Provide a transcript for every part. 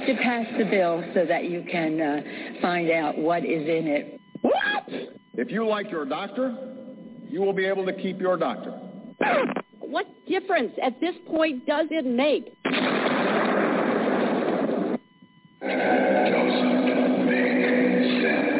have to pass the bill so that you can uh, find out what is in it. What? If you like your doctor, you will be able to keep your doctor. What difference at this point does it make? Doesn't make sense.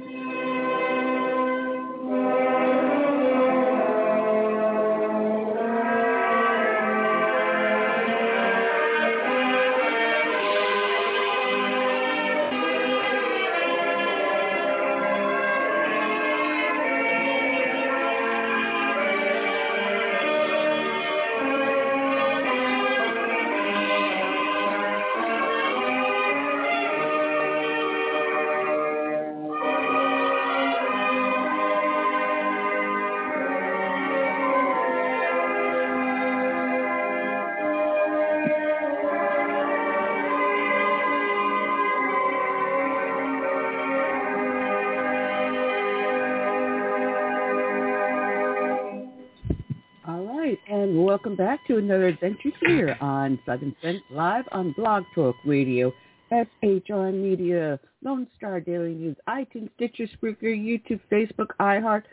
Another adventure here on Southern Sense Live on Blog Talk Radio, SHR Media, Lone Star Daily News, iTunes, Stitcher, Spreaker, YouTube, Facebook, iHeart,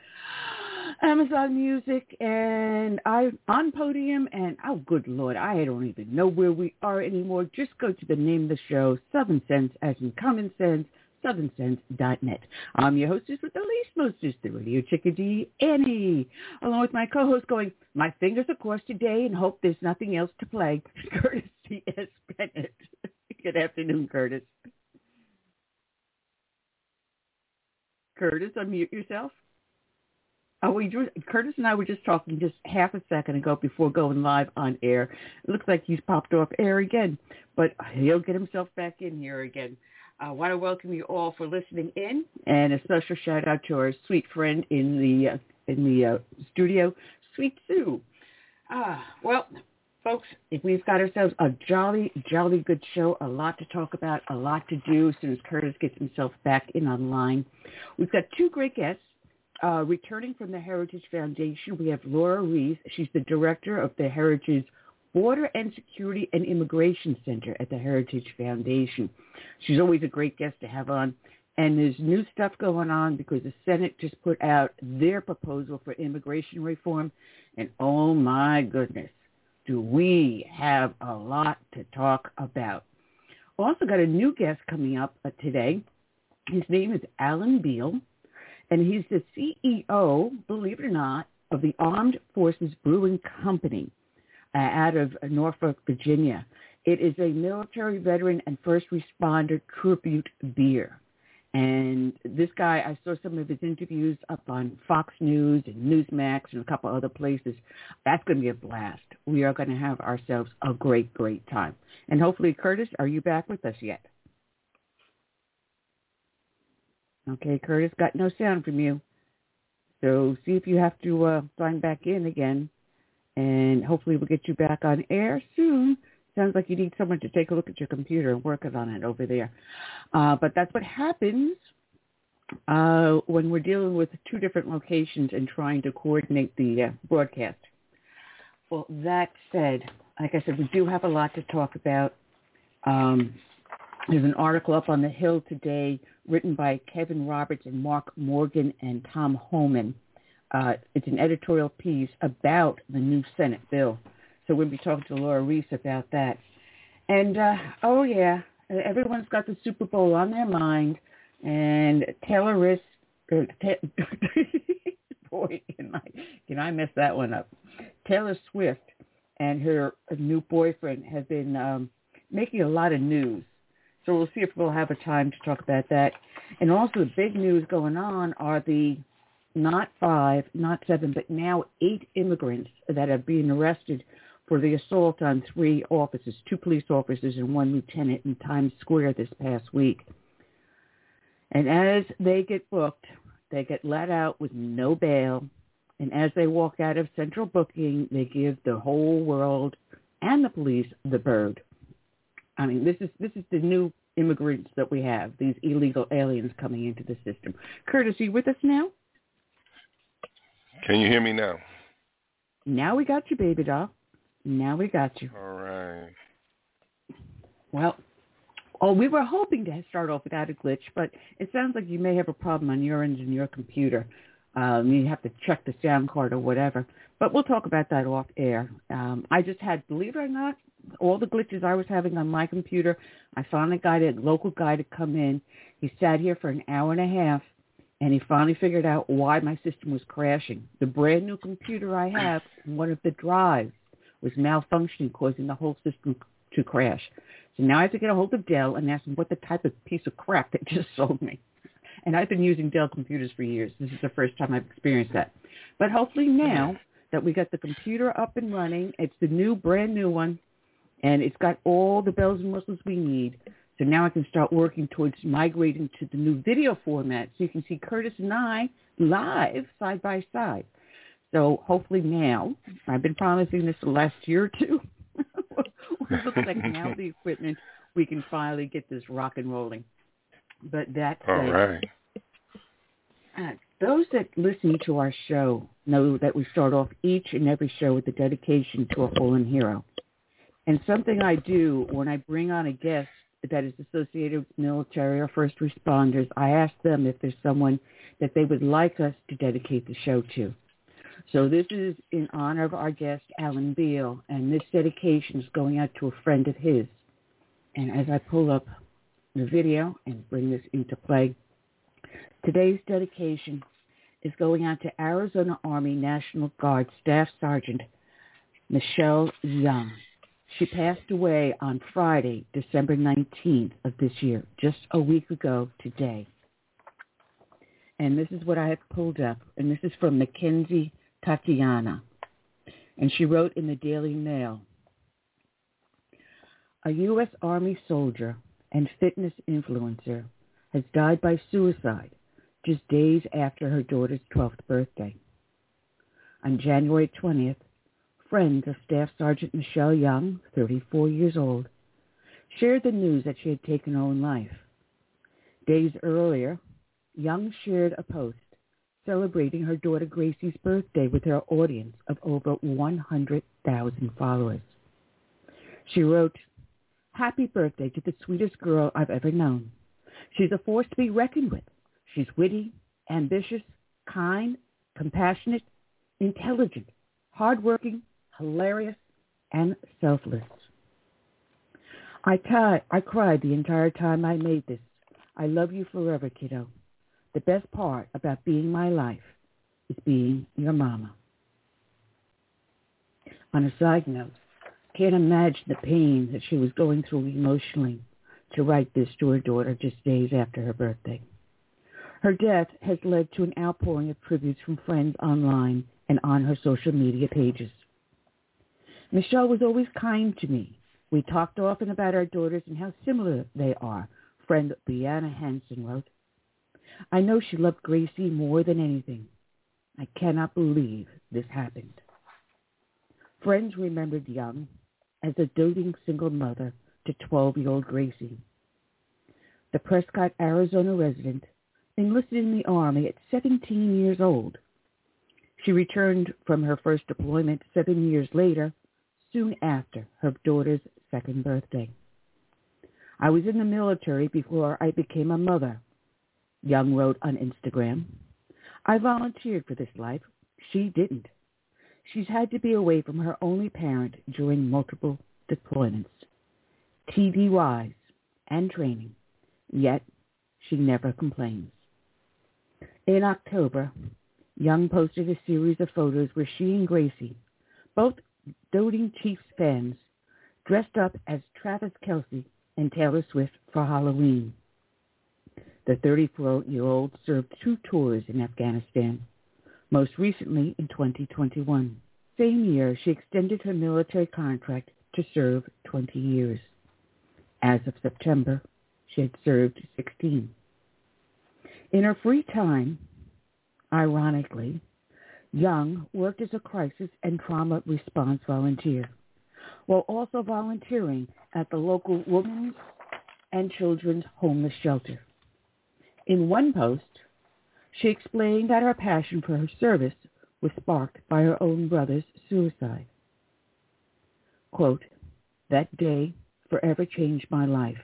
Amazon Music, and I on Podium. And oh, good Lord, I don't even know where we are anymore. Just go to the name of the show, Southern Sense, as in common sense southernsense.net. I'm your hostess with the least mostest, the radio chickadee, Annie, along with my co-host going, my fingers are crossed today and hope there's nothing else to play, Curtis C.S. Bennett. Good afternoon, Curtis. Curtis, unmute yourself. Oh, we drew, Curtis and I were just talking just half a second ago before going live on air. It looks like he's popped off air again, but he'll get himself back in here again. I want to welcome you all for listening in, and a special shout out to our sweet friend in the uh, in the uh, studio, Sweet Sue. Ah, well, folks, we've got ourselves a jolly, jolly good show. A lot to talk about, a lot to do. As soon as Curtis gets himself back in online, we've got two great guests. Uh, returning from the Heritage Foundation, we have Lora Ries. She's the director of the Heritage Border and Security and Immigration Center at the Heritage Foundation. She's always a great guest to have on. And there's new stuff going on because the Senate just put out their proposal for immigration reform. And oh my goodness, do we have a lot to talk about. Also got a new guest coming up uh, today. His name is Alan Beal, and he's the CEO, believe it or not, of the Armed Forces Brewing Company out of Norfolk, Virginia. It is a military veteran and first responder tribute beer. And this guy, I saw some of his interviews up on Fox News and Newsmax and a couple other places. That's going to be a blast. We are going to have ourselves a great, great time. And hopefully, Curtis, are you back with us yet? Okay, Curtis, got no sound from you. So see if you have to uh, sign back in again and hopefully we'll get you back on air soon. Sounds like you need someone to take a look at your computer and work on it over there. Uh, but that's what happens uh, when we're dealing with two different locations and trying to coordinate the uh, broadcast. Well, that said, like I said, we do have a lot to talk about. Um, there's an article up on the Hill today written by Kevin Roberts and Mark Morgan and Tom Homan uh, it's an editorial piece about the new Senate bill. So we'll be talking to Lora Ries about that. And, uh, oh, yeah, everyone's got the Super Bowl on their mind. And Taylor Riss, uh, boy, can I can I mess that one up? Taylor Swift and her new boyfriend have been um, making a lot of news. So we'll see if we'll have a time to talk about that. And also the big news going on are the not five, not seven, but now eight immigrants that are being arrested for the assault on three officers, two police officers and one lieutenant in Times Square this past week. And as they get booked, they get let out with no bail. And as they walk out of central booking, they give the whole world and the police the bird. I mean, this is this is the new immigrants that we have, these illegal aliens coming into the system. Curtis, are you with us now? Can you hear me now? Now we got you, baby doll. Now we got you. All right. Well, oh, we were hoping to start off without a glitch, but it sounds like you may have a problem on your end in your computer. Um, you have to check the sound card or whatever. But we'll talk about that off air. Um, I just had, believe it or not, all the glitches I was having on my computer. I finally got a local guy to come in. He sat here for an hour and a half, and he finally figured out why my system was crashing. The brand new computer I have, one of the drives was malfunctioning, causing the whole system to crash. So now I have to get a hold of Dell and ask them what the type of piece of crap they just sold me. And I've been using Dell computers for years. This is the first time I've experienced that. But hopefully now that we got the computer up and running, it's the new, brand new one, and it's got all the bells and whistles we need. So now I can start working towards migrating to the new video format so you can see Curtis and I live side by side. So hopefully now, I've been promising this the last year or two. it looks like now the equipment, we can finally get this rock and rolling. But that All right. Uh, those that listen to our show know that we start off each and every show with a dedication to a fallen hero. And something I do when I bring on a guest that is associated with military or first responders, I ask them if there's someone that they would like us to dedicate the show to. So this is in honor of our guest, Alan Beal, and this dedication is going out to a friend of his. And as I pull up the video and bring this into play, today's dedication is going out to Arizona Army National Guard Staff Sergeant Michelle Young. She passed away on Friday, December 19th of this year, just a week ago today. And this is what I have pulled up, and this is from Mackenzie Tatananni. And she wrote in the Daily Mail, a U.S. Army soldier and fitness influencer has died by suicide just days after her daughter's 12th birthday. On January 20th, friends of Staff Sergeant Michelle Young, 34 years old, shared the news that she had taken her own life. Days earlier, Young shared a post celebrating her daughter Gracie's birthday with her audience of over 100,000 followers. She wrote, Happy birthday to the sweetest girl I've ever known. She's a force to be reckoned with. She's witty, ambitious, kind, compassionate, intelligent, hardworking, hilarious, and selfless. I, cried the entire time I made this. I love you forever, kiddo. The best part about being my life is being your mama. On a side note, can't imagine the pain that she was going through emotionally to write this to her daughter just days after her birthday. Her death has led to an outpouring of tributes from friends online and on her social media pages. Michelle was always kind to me. We talked often about our daughters and how similar they are, friend Brianna Hansen wrote. I know she loved Gracie more than anything. I cannot believe this happened. Friends remembered Young as a doting single mother to 12-year-old Gracie. The Prescott, Arizona resident enlisted in the Army at 17 years old. She returned from her first deployment seven years later, soon after her daughter's second birthday. I was in the military before I became a mother, Young wrote on Instagram. I volunteered for this life. She didn't. She's had to be away from her only parent during multiple deployments, TDYs, and training, yet she never complains. In October, Young posted a series of photos where she and Gracie, both doting Chiefs fans, dressed up as Travis Kelce and Taylor Swift for Halloween. The 34-year-old served two tours in Afghanistan, most recently in 2021. Same year, she extended her military contract to serve 20 years. As of September, she had served 16. In her free time, ironically, Young worked as a crisis and trauma response volunteer, while also volunteering at the local women's and children's homeless shelter. In one post, she explained that her passion for her service was sparked by her own brother's suicide. Quote, that day forever changed my life.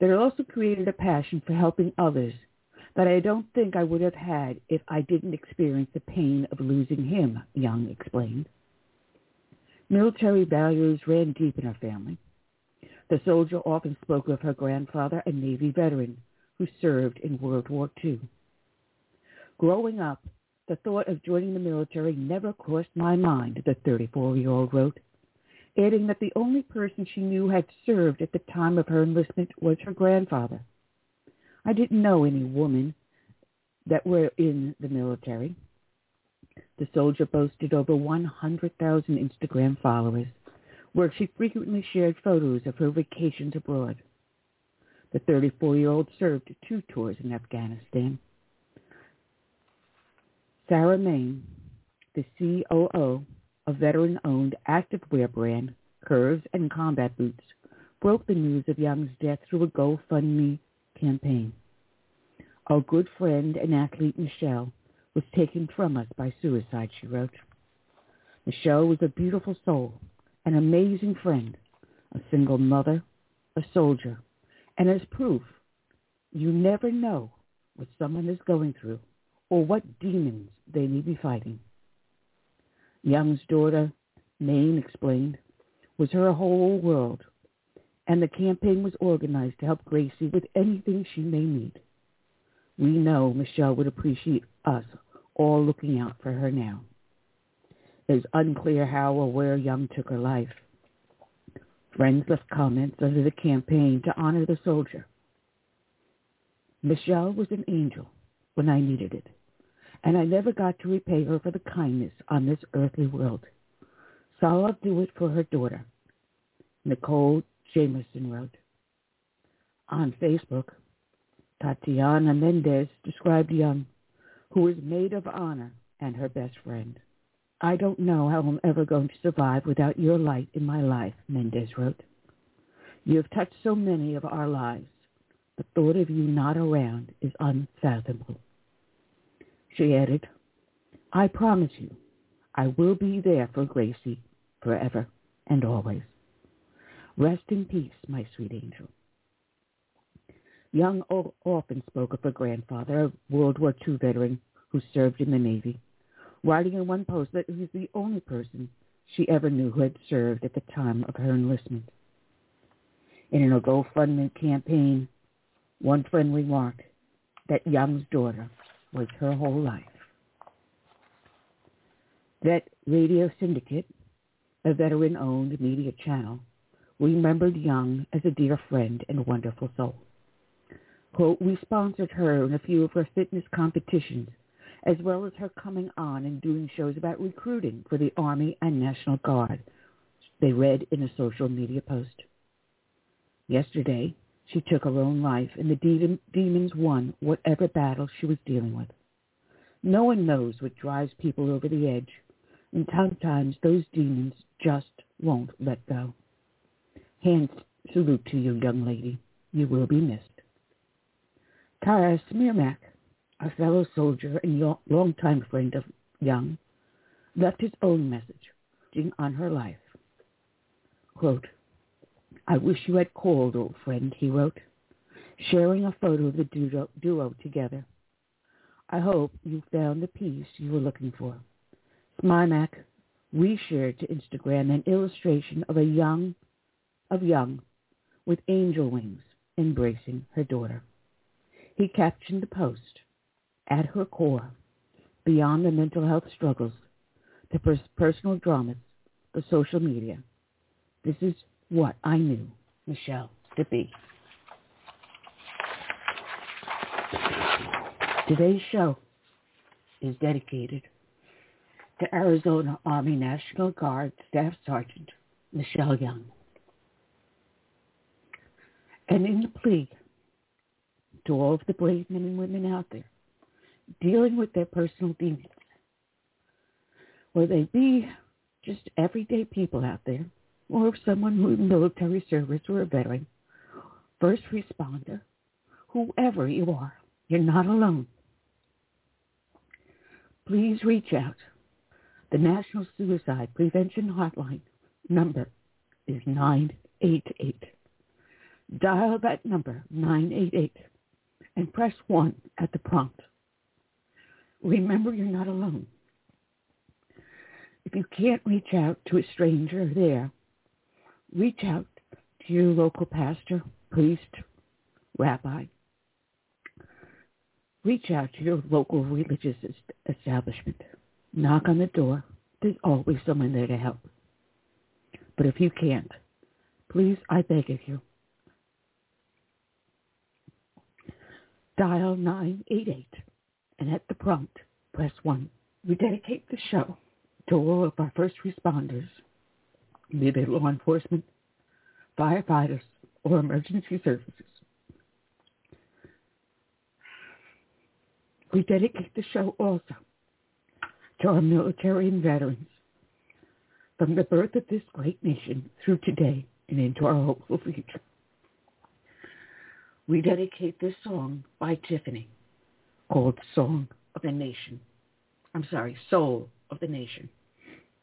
That it also created a passion for helping others that I don't think I would have had if I didn't experience the pain of losing him, Young explained. Military values ran deep in her family. The soldier often spoke of her grandfather, a Navy veteran who served in World War II. Growing up, the thought of joining the military never crossed my mind, the 34-year-old wrote, adding that the only person she knew had served at the time of her enlistment was her grandfather. I didn't know any women that were in the military. The soldier boasted over 100,000 Instagram followers, where she frequently shared photos of her vacations abroad. The 34-year-old served two tours in Afghanistan. Sarah Main, the COO of veteran-owned activewear brand Curves and Combat Boots, broke the news of Young's death through a GoFundMe campaign. Our good friend and athlete Michelle was taken from us by suicide, she wrote. Michelle was a beautiful soul, an amazing friend, a single mother, a soldier, and as proof, you never know what someone is going through or what demons they may be fighting. Young's daughter, Maine explained, was her whole world, and the campaign was organized to help Gracie with anything she may need. We know Michelle would appreciate us all looking out for her now. It is unclear how or where Young took her life. Friends left comments under the campaign to honor the soldier. Michelle was an angel when I needed it and I never got to repay her for the kindness on this earthly world. So I'll do it for her daughter. Nicole Jamerson wrote. On Facebook, Tatiana Mendez described Young, who is maid of honor and her best friend. I don't know how I'm ever going to survive without your light in my life, Mendez wrote. You have touched so many of our lives. The thought of you not around is unfathomable. She added, I promise you, I will be there for Gracie forever and always. Rest in peace, my sweet angel. Young often spoke of her grandfather, a World War II veteran who served in the Navy, writing in one post that he was the only person she ever knew who had served at the time of her enlistment. In a GoFundMe campaign, one friend remarked that Young's daughter was her whole life. That Radio Syndicate, a veteran-owned media channel, remembered Young as a dear friend and wonderful soul. Quote, we sponsored her in a few of her fitness competitions, as well as her coming on and doing shows about recruiting for the Army and National Guard, they read in a social media post. Yesterday, she took her own life, and the demons won whatever battle she was dealing with. No one knows what drives people over the edge, and sometimes those demons just won't let go. Hand salute to you, young lady. You will be missed. Tara Smirmak, a fellow soldier and longtime friend of Young, left his own message on her life. Quote, I wish you had called, old friend, he wrote, sharing a photo of the duo, duo together. I hope you found the peace you were looking for. Smimac shared to Instagram an illustration of a young, of young, with angel wings embracing her daughter. He captioned the post, at her core, beyond the mental health struggles, the pers- personal dramas, the social media. This is what I knew Michelle to be. Today's show is dedicated to Arizona Army National Guard Staff Sergeant Michelle Young. And in the plea to all of the brave men and women out there dealing with their personal demons, whether they be just everyday people out there, or someone who's in military service or a veteran, first responder, whoever you are, you're not alone. Please reach out. The National Suicide Prevention Hotline number is 988. Dial that number, 988, and press 1 at the prompt. Remember, you're not alone. If you can't reach out to a stranger there, reach out to your local pastor, priest, rabbi. Reach out to your local religious establishment. Knock on the door. There's always someone there to help. But if you can't, please, I beg of you, dial 988 and at the prompt, press 1. We dedicate the show to all of our first responders, be they law enforcement, firefighters, or emergency services. We dedicate the show also to our military and veterans from the birth of this great nation through today and into our hopeful future. We dedicate this song by Tiffany called Song of the Nation. I'm sorry, Soul of the Nation.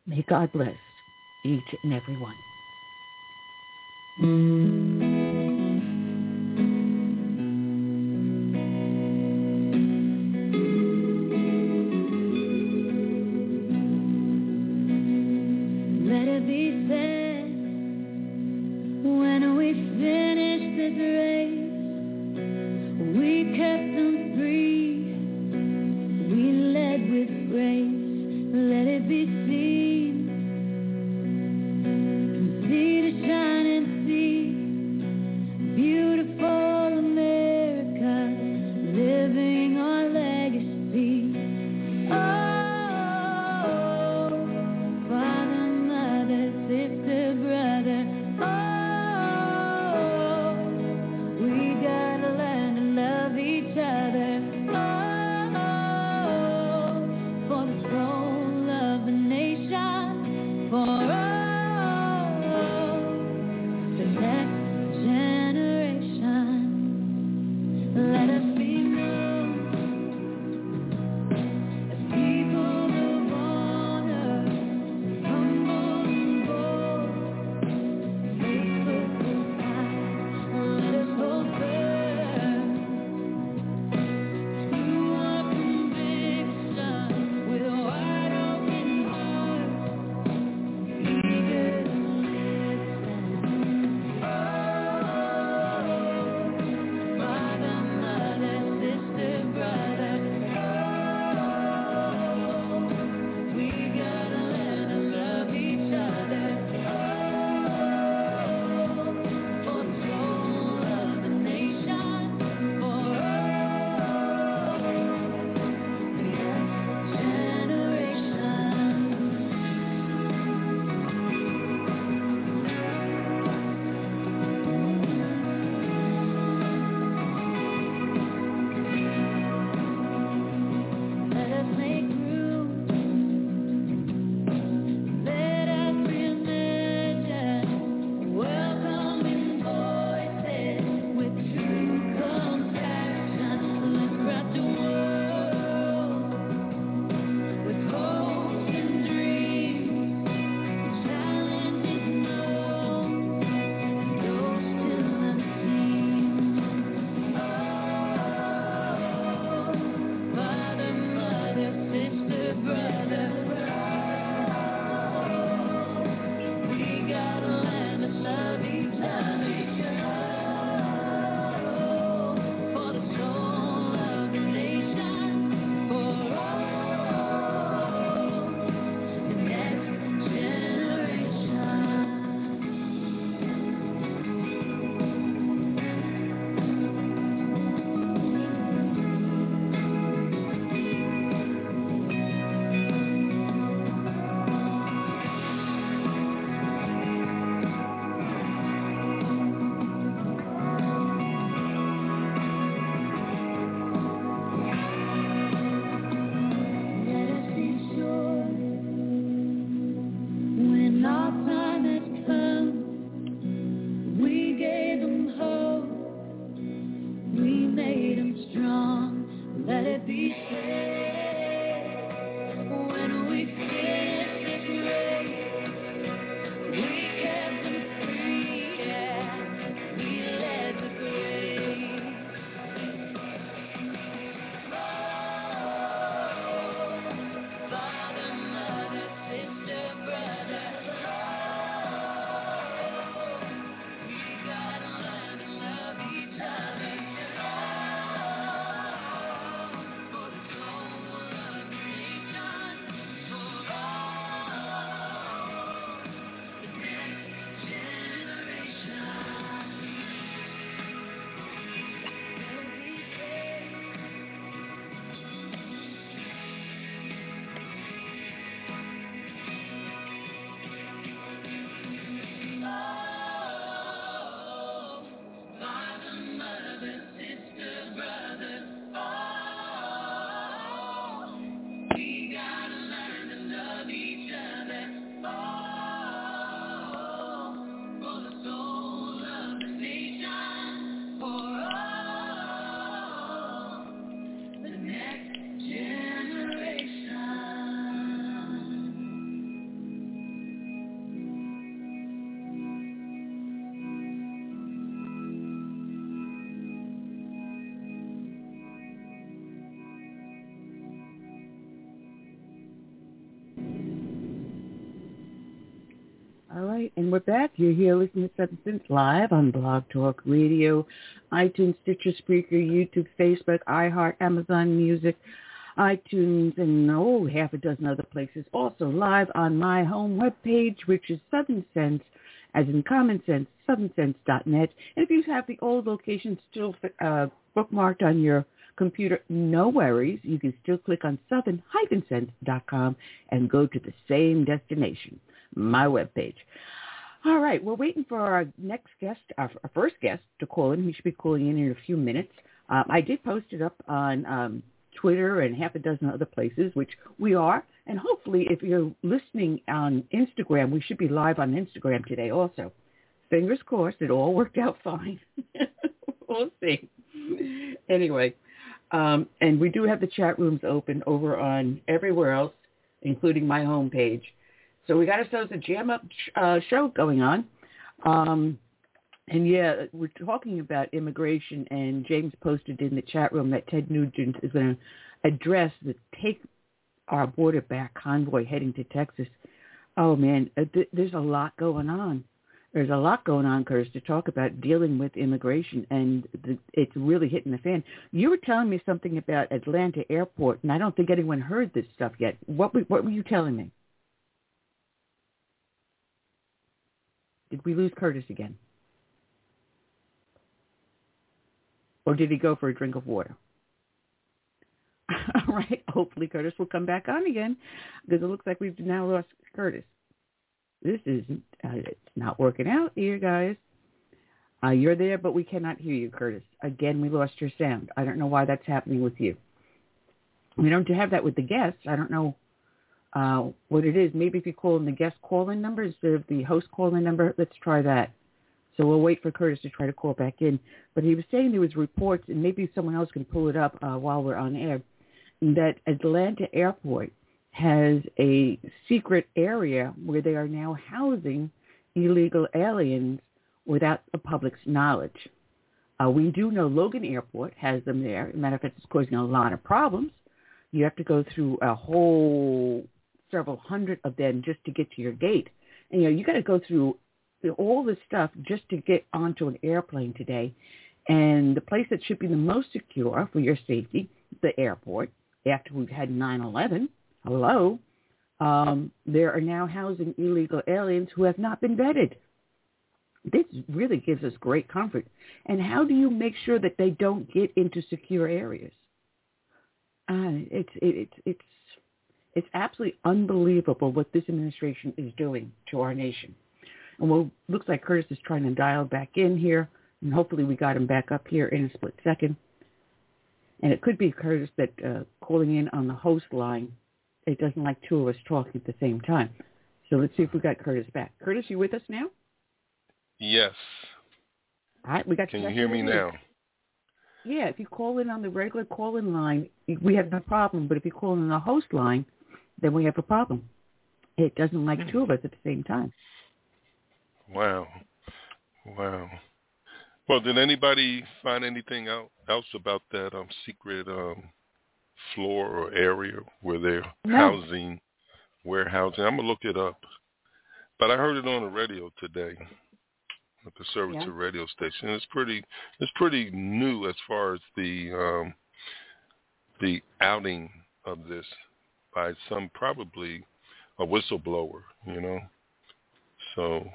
May God bless each and every one. Let and we're back. You're here listening to Southern Sense live on Blog Talk Radio, iTunes, Stitcher, Spreaker, YouTube, Facebook, iHeart, Amazon Music, iTunes, and oh, half a dozen other places. Also live on my home webpage, which is Southern Sense, as in common sense, southernsense.net. And if you have the old location still uh, bookmarked on your computer, no worries. You can still click on southern-sense.com and go to the same destination, my webpage. All right, we're waiting for our next guest, our, our first guest to call in. He should be calling in in a few minutes. Um, I did post it up on um, Twitter and half a dozen other places, which we are. And hopefully, if you're listening on Instagram, we should be live on Instagram today also. Fingers crossed, it all worked out fine. we'll see. Anyway, um, and we do have the chat rooms open over on everywhere else, including my homepage. So we got ourselves a jam up uh, show going on. Um, and yeah, we're talking about immigration, and James posted in the chat room that Ted Nugent is going to address the Take Our Border Back convoy heading to Texas. Oh man, uh, th- there's a lot going on there's a lot going on, Curtis, to talk about dealing with immigration, and the, it's really hitting the fan. You were telling me something about Atlanta Airport, and I don't think anyone heard this stuff yet. What what were you telling me? Did we lose Curtis again? Or did he go for a drink of water? All right. Hopefully Curtis will come back on again because it looks like we've now lost Curtis this is uh, it's not working out here, guys. Uh, you're there, but we cannot hear you, Curtis. Again, we lost your sound. I don't know why that's happening with you. We don't have that with the guests. I don't know uh, what it is. Maybe if you call in the guest call-in number instead of the host call-in number, let's try that. So we'll wait for Curtis to try to call back in. But he was saying there was reports, and maybe someone else can pull it up uh, while we're on air, that Atlanta Airport has a secret area where they are now housing illegal aliens without the public's knowledge. Uh, we do know Logan Airport has them there. As a matter of fact, it's causing a lot of problems. You have to go through a whole several hundred of them just to get to your gate. And, you know, you got to go through all this stuff just to get onto an airplane today. And the place that should be the most secure for your safety, the airport, after we've had 9-11, hello, um, there are now housing illegal aliens who have not been vetted. This really gives us great comfort. And how do you make sure that they don't get into secure areas? Uh, it's it's it's it's absolutely unbelievable what this administration is doing to our nation. And well, looks like Curtis is trying to dial back in here, and hopefully we got him back up here in a split second. And it could be Curtis that uh, calling in on the host line it doesn't like two of us talking at the same time. So let's see if we got Curtis back. Curtis, you with us now? Yes. All right, we got. Can you hear me now? Yeah, if you call in on the regular call-in line, we have no problem. But if you call in on the host line, then we have a problem. It doesn't like two of us at the same time. Wow, wow. Well, did anybody find anything out else about that um, secret um, floor or area where they're no. housing, warehousing. I'm gonna look it up, but I heard it on the radio today, a conservative yeah. radio station. It's pretty, it's pretty new as far as the um, the outing of this by some probably a whistleblower, you know. So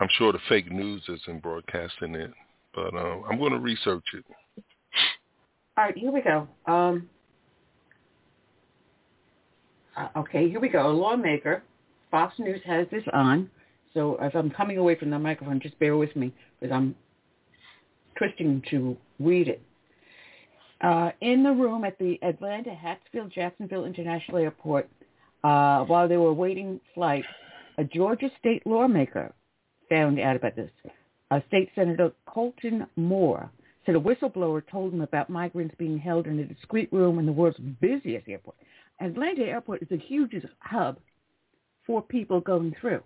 I'm sure the fake news isn't broadcasting it, but uh, I'm going to research it. All right, here we go. Um, uh, okay, here we go. A lawmaker. Fox News has this on. So as I'm coming away from the microphone, just bear with me because I'm twisting to read it. Uh, in the room at the Atlanta Hartsfield Jacksonville International Airport, uh, while they were waiting flight, a Georgia state lawmaker found out about this. Uh, state Senator Colton Moore said a whistleblower told him about migrants being held in a discreet room in the world's busiest airport. Atlanta Airport is the hugest hub for people going through.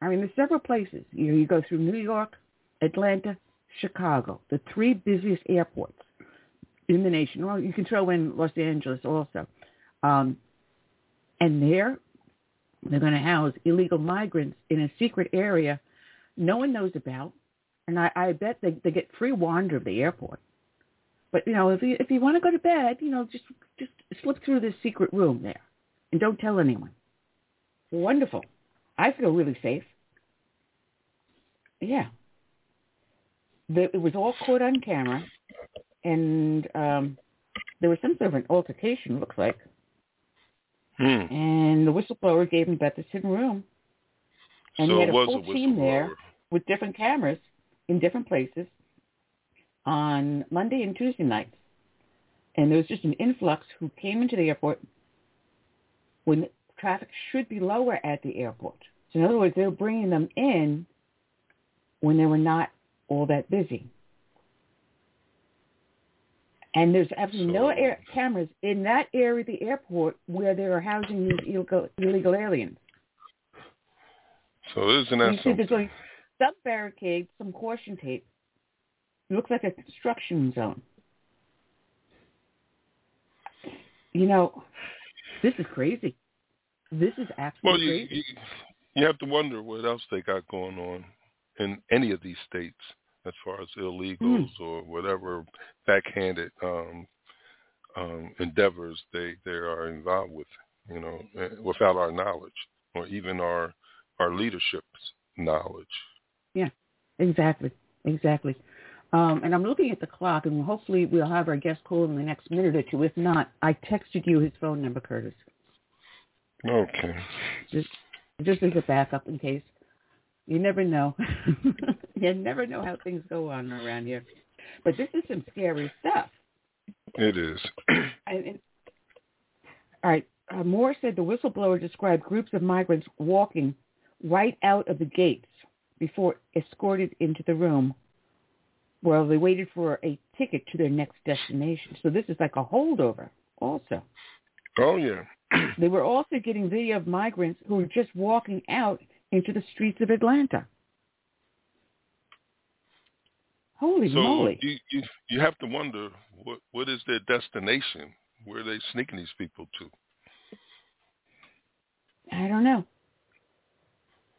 I mean, there's several places. You know, you go through New York, Atlanta, Chicago, the three busiest airports in the nation. Well, you can throw in Los Angeles also. Um, and there, they're going to house illegal migrants in a secret area no one knows about, and I, I bet they, they get free wander of the airport. But you know, if you if you want to go to bed, you know, just just slip through this secret room there, and don't tell anyone. Wonderful. I feel really safe. Yeah. It was all caught on camera, and um, there was some sort of an altercation. Looks like. Hmm. And the whistleblower gave him Beth a hidden room, and so he had a it was full a team there with different cameras in different places on Monday and Tuesday nights. And there was just an influx who came into the airport when traffic should be lower at the airport. So in other words, they were bringing them in when they were not all that busy. And there's absolutely no air cameras in that area of the airport where they are housing these illegal, illegal aliens. So isn't that something? there's like some barricades, some caution tape. It looks like a construction zone. You know, this is crazy. This is Well, absolutely you, crazy. you you have to wonder what else they got going on in any of these states as far as illegals Hmm. or whatever backhanded um, um, endeavors they they are involved with. You know, eh, without our knowledge or even our our leadership's knowledge. Yeah, exactly, exactly. Um, and I'm looking at the clock, and hopefully we'll have our guest call in the next minute or two. If not, I texted you his phone number, Curtis, Okay. just just as a backup in case. You never know. you never know how things go on around here. But this is some scary stuff. It is. And, all right. Uh, Moore said the whistleblower described groups of migrants walking right out of the gates before escorted into the room while they waited for a ticket to their next destination. So this is like a holdover also. oh yeah. They were also getting video of migrants who were just walking out into the streets of Atlanta. Holy so moly. you, you you have to wonder what what is their destination? Where are they sneaking these people to? I don't know.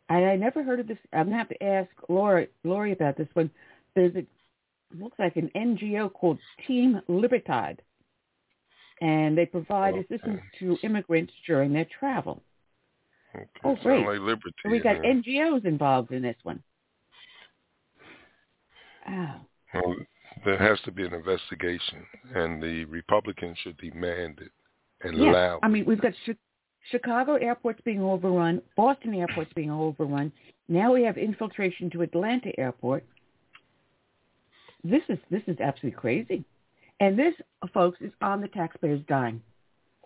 I, I never heard of this. I'm gonna have to ask Lora, Lori about this one. There's a looks like an NGO called Team Libertad, and they provide Okay. assistance to immigrants during their travel. Okay. Oh, great. like we got. NGOs involved in this one. Oh, Well, there has to be an investigation, and the Republicans should demand it and yeah. loud. I mean, we've got Chi- Chicago airports being overrun, Boston airports being overrun. Now we have infiltration to Atlanta airport. This is this is absolutely crazy, and this, folks, is on the taxpayers' dime.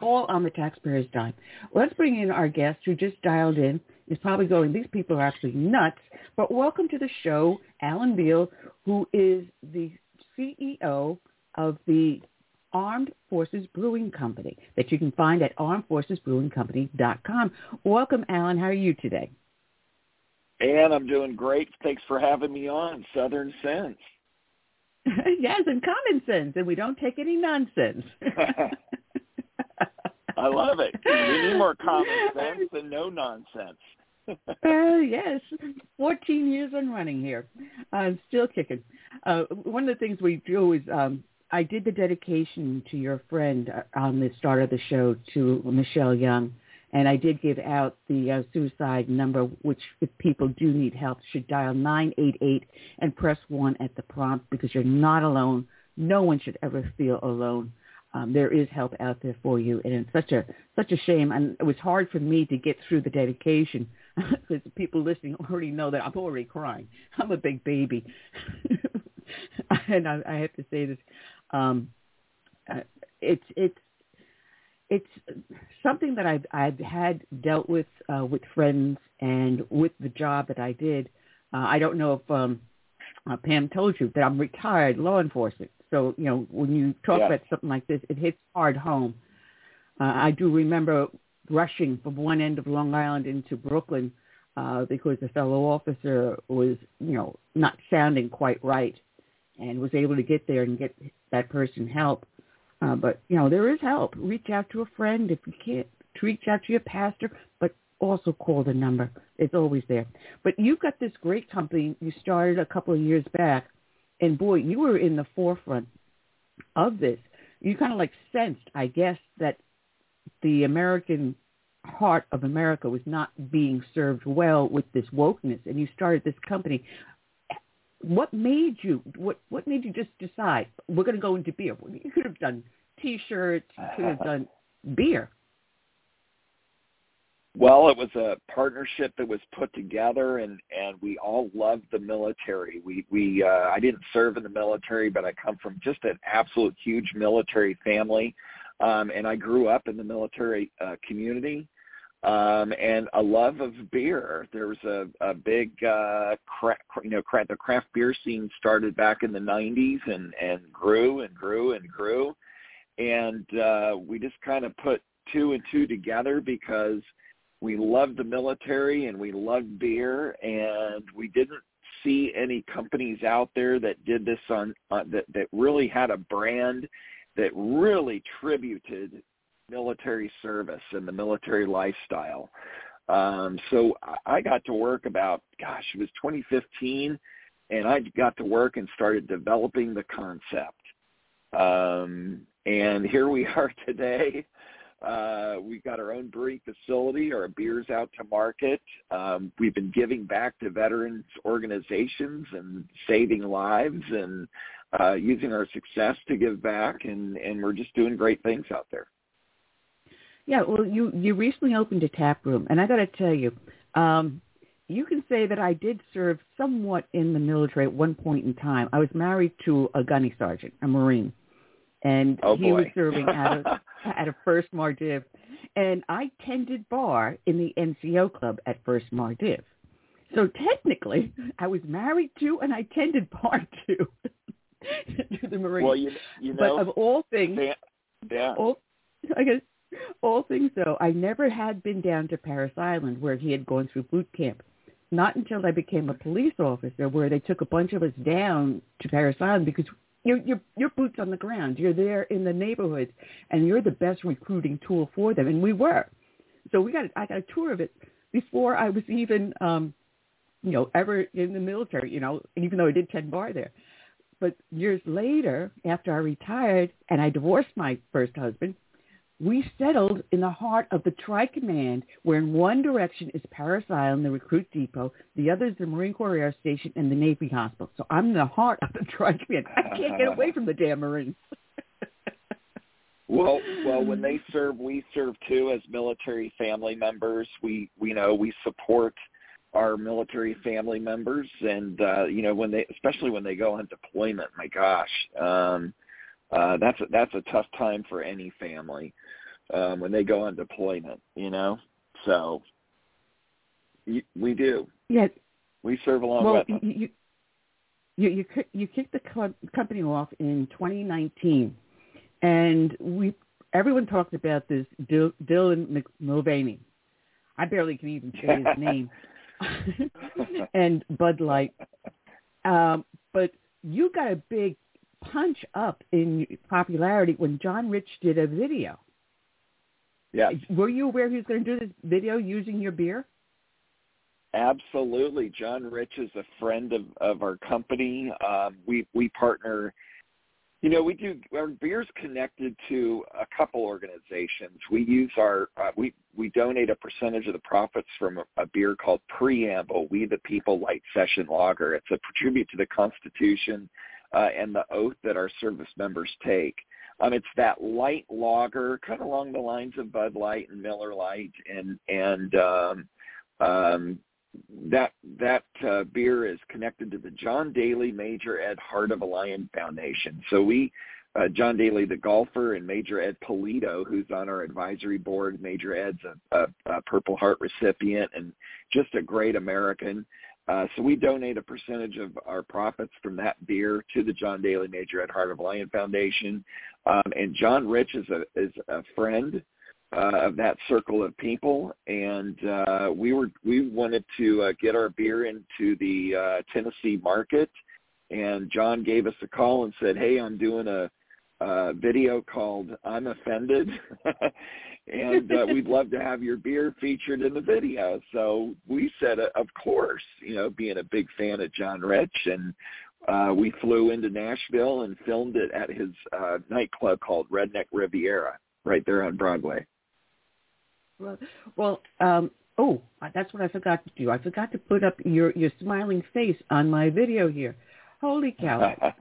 All on the taxpayers' dime. Let's bring in our guest who just dialed in. Is probably going. These people are absolutely nuts. But welcome to the show, Alan Beal, who is the CEO of the Armed Forces Brewing Company that you can find at armedforcesbrewingcompany.com. Welcome, Alan. How are you today? And I'm doing great. Thanks for having me on Southern Sense. yes, and common sense, and we don't take any nonsense. I love it. We need more common sense than no nonsense. Uh, yes, 14 years on running here. I'm still kicking. Uh, one of the things we do is um, I did the dedication to your friend uh, on the start of the show to Michelle Young, and I did give out the uh, suicide number, which if people do need help should dial 988 and press 1 at the prompt because you're not alone. No one should ever feel alone. Um, there is help out there for you, and it's such a such a shame. And it was hard for me to get through the dedication because people listening already know that I'm already crying. I'm a big baby, and I, I have to say this. Um, uh, it's it's it's something that I've I've had dealt with uh, with friends and with the job that I did. Uh, I don't know if um, uh, Pam told you that I'm retired law enforcement. So you know when you talk Yeah. about something like this, it hits hard home. Uh, I do remember rushing from one end of Long Island into Brooklyn uh, because a fellow officer was, you know, not sounding quite right, and was able to get there and get that person help. Uh, but you know, there is help. Reach out to a friend if you can't. Reach out to your pastor, but also call the number. It's always there. But you've got this great company you started a couple of years back, and boy, you were in the forefront of this. You kind of like sensed, I guess, that the American heart of America was not being served well with this wokeness, and you started this company. What made you? What What made you just decide we're going to go into beer? You could have done T-shirts. You could have done beer. Well, it was a partnership that was put together, and and we all loved the military. We we uh, I didn't serve in the military, but I come from just an absolute huge military family, um, and I grew up in the military uh, community, um, and a love of beer. There was a a big uh, cra- you know cra- the craft beer scene started back in the '90s and and grew and grew and grew, and uh, we just kind of put two and two together because we loved the military and we loved beer and we didn't see any companies out there that did this on uh, that that really had a brand that really tributed military service and the military lifestyle. Um, so I got to work about, gosh, it was 2015, and I got to work and started developing the concept. Um, and here we are today, uh, we've got our own brewing facility. Our beers out to market. Um, we've been giving back to veterans organizations and saving lives and uh, using our success to give back. And, and we're just doing great things out there. Yeah, well, you you recently opened a tap room, and I got to tell you, um, you can say that I did serve somewhat in the military at one point in time. I was married to a gunny sergeant, a Marine, and oh, he was serving at a at a First Mardiv, and I tended bar in the NCO club at First Mardiv. So technically, I was married to and I tended bar to to the Marines. Well, you, you know, but of all things, yeah, all, I guess all things though, I never had been down to Parris Island where he had gone through boot camp. Not until I became a police officer, where they took a bunch of us down to Parris Island because you're, you're, you're boots on the ground. You're there in the neighborhoods, and you're the best recruiting tool for them. And we were. So we got I got a tour of it before I was even, um, you know, ever in the military. You know, even though I did ten bar there. But years later, after I retired and I divorced my first husband, we settled in the heart of the Tri-Command, where in one direction is Parris Island, the recruit depot, the other is the Marine Corps Air Station and the Navy Hospital. So I'm in the heart of the Tri-Command. I can't get away from the damn Marines. well, well, when they serve, we serve too as military family members. We, we know we support our military family members, and uh, you know when they, especially when they go on deployment. My gosh, um, uh, that's a, that's a tough time for any family um, when they go on deployment. You know, so y- we do. Yeah, we serve along well, with them. You, you you you kicked the club, company off in 2019, and we everyone talked about this Dylan Mulvaney. I barely can even say his name. and Bud Light, um, but you got a big punch up in popularity when John Rich did a video. Yeah. Were you aware he was going to do this video using your beer? Absolutely. John Rich is a friend of, of our company. Um, we we partner. You know, we do our beer's connected to a couple organizations. We use our uh, we we donate a percentage of the profits from a, a beer called Preamble. We the People Light Session Lager. It's a tribute to the Constitution uh, and the oath that our service members take. Um, it's that light lager, kind of along the lines of Bud Light and Miller Lite, and and um, um, that that uh, beer is connected to the John Daly Major Ed Heart of a Lion Foundation. So we, uh, John Daly, the golfer, and Major Ed Polito, who's on our advisory board. Major Ed's a, a, a Purple Heart recipient and just a great American. Uh, so we donate a percentage of our profits from that beer to the John Daly Major Ed Heart of Lion Foundation. Um, and John Rich is a is a friend uh, of that circle of people, and uh, we were we wanted to uh, get our beer into the uh, Tennessee market. And John gave us a call and said, "Hey, I'm doing a uh, video called "I'm Offended," and uh, we'd love to have your beer featured in the video. So we said, uh, of course, you know, being a big fan of John Rich, and uh, we flew into Nashville and filmed it at his uh, nightclub called Redneck Riviera, right there on Broadway. Well, well, um, oh, that's what I forgot to do. I forgot to put up your your smiling face on my video here. Holy cow!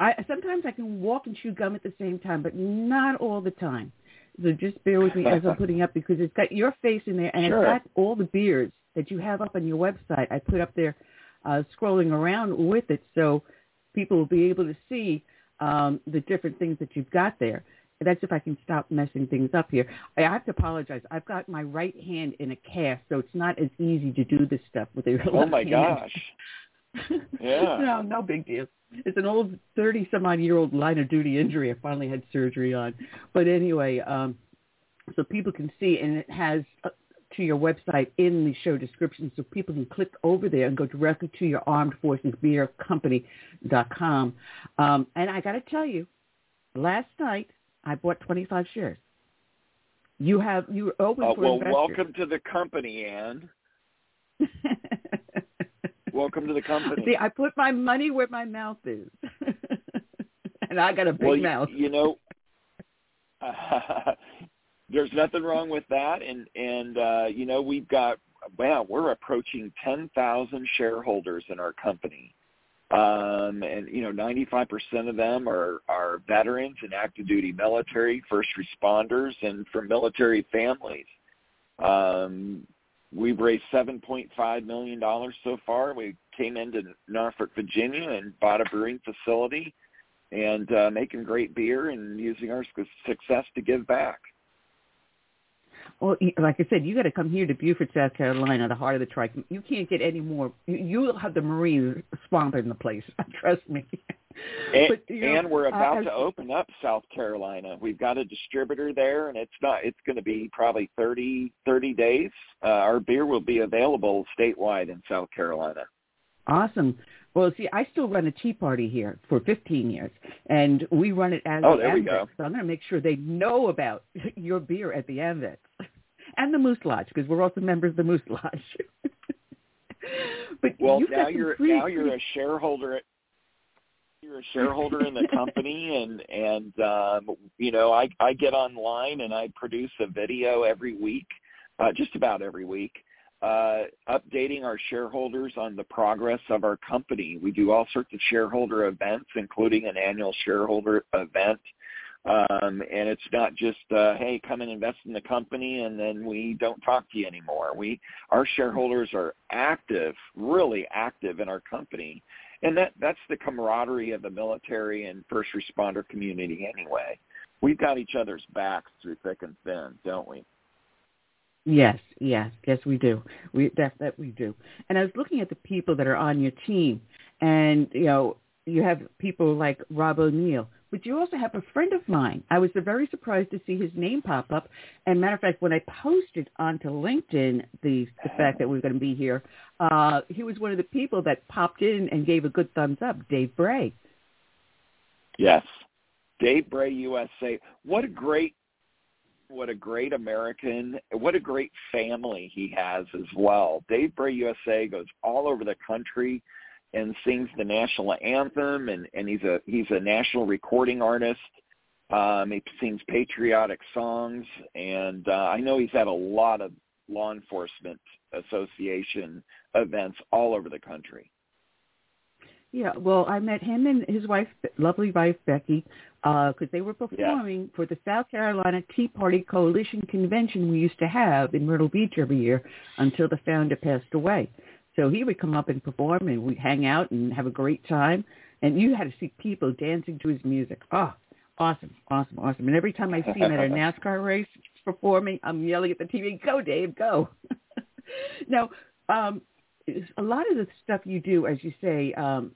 I sometimes I can walk and chew gum at the same time, but not all the time. So just bear with me as I'm putting up because it's got your face in there and sure. it's got all the beers that you have up on your website. I put up there uh, scrolling around with it so people will be able to see um, the different things that you've got there. That's if I can stop messing things up here. I have to apologize. I've got my right hand in a cast, so it's not as easy to do this stuff with your Oh my hand. gosh. Yeah. no, no big deal. It's an old thirty some odd year old line of duty injury I finally had surgery on. But anyway, um so people can see and it has uh, to your website in the show description so people can click over there and go directly to your armed forces beer Company company.com. Um and I got to tell you, last night I bought 25 shares. You have you are open Uh, for well, investors. welcome to the company, Ann. Welcome to the company. See, I put my money where my mouth is, and I got a big well, you- mouth. You, know, there's nothing wrong with that, and and uh, you know we've got wow, we're approaching ten thousand shareholders in our company, um, and you know ninety five percent of them are are veterans and active duty military, first responders, and from military families. Um, we've raised seven point five million dollars so far. We came into Norfolk, Virginia, and bought a brewing facility, and uh, making great beer and using our success to give back. Well, like I said, you got to come here to Beaufort, South Carolina, the heart of the Tri. You can't get any more. You, you'll have the Marines swamping the place. Trust me. And, But, you know, and we're uh, about as- to open up South Carolina. We've got a distributor there, and it's not. It's going to be probably thirty thirty days. Uh, our beer will be available statewide in South Carolina. Awesome. Well, see, I still run a tea party here for 15 years, and we run it as Oh, the we go. So I'm going to make sure they know about your beer at the AMVETS and the Moose Lodge because we're also members of the Moose Lodge. but Well, now you're pretty- now you're a shareholder. You're a shareholder in the company, and and um, you know I I get online and I produce a video every week, uh, just about every week, uh, updating our shareholders on the progress of our company. We do all sorts of shareholder events, including an annual shareholder event. Um, and it's not just, uh, hey, come and invest in the company and then we don't talk to you anymore. We, our shareholders are active, really active in our company. And that, that's the camaraderie of the military and first responder community anyway. We've got each other's backs through thick and thin, don't we? Yes, yes, yes, we do. We that that we do. And I was looking at the people that are on your team, and you know, you have people like Rob O'Neill, but you also have a friend of mine. I was very surprised to see his name pop up. And matter of fact, when I posted onto LinkedIn the the fact that we are going to be here, uh, he was one of the people that popped in and gave a good thumbs up. Dave Bray. Yes. Dave Bray USA. What a great what a great American, what a great family he has as well. Dave Bray USA goes all over the country and sings the national anthem and, and he's a he's a national recording artist. Um, he sings patriotic songs and uh, I know he's had a lot of law enforcement association events all over the country. Yeah, well, I met him and his wife, lovely wife Becky, because they were performing for the South Carolina Tea Party Coalition convention we used to have in Myrtle Beach every year until the founder passed away. So he would come up and perform, and we'd hang out and have a great time. And you had to see people dancing to his music. Oh, awesome, awesome, awesome! And every time I see him at a NASCAR race performing, I'm yelling at the TV, "Go, Dave, go!" now, um, a lot of the stuff you do, as you say, um,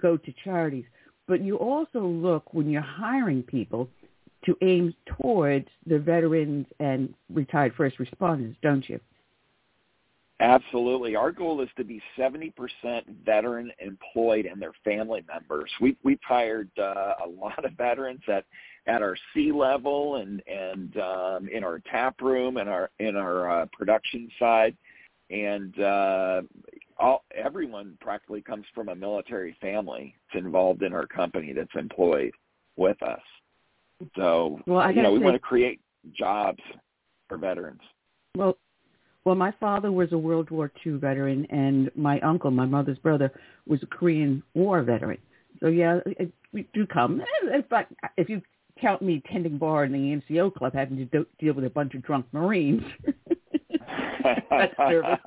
go to charities, but you also look when you're hiring people to aim towards the veterans and retired first responders, don't you? Absolutely. Our goal is to be 70% veteran employed and their family members. We, we've hired uh, a lot of veterans at, at our C level and, and um, in our tap room and our, in our uh, production side. And uh, all, everyone practically comes from a military family that's involved in our company that's employed with us. So, well, I you know, we say, want to create jobs for veterans. Well, well, my father was a World War II veteran, and my uncle, my mother's brother, was a Korean War veteran. So yeah, it, we do come. In fact, if you count me tending bar in the NCO club, having to do, deal with a bunch of drunk Marines, that's service.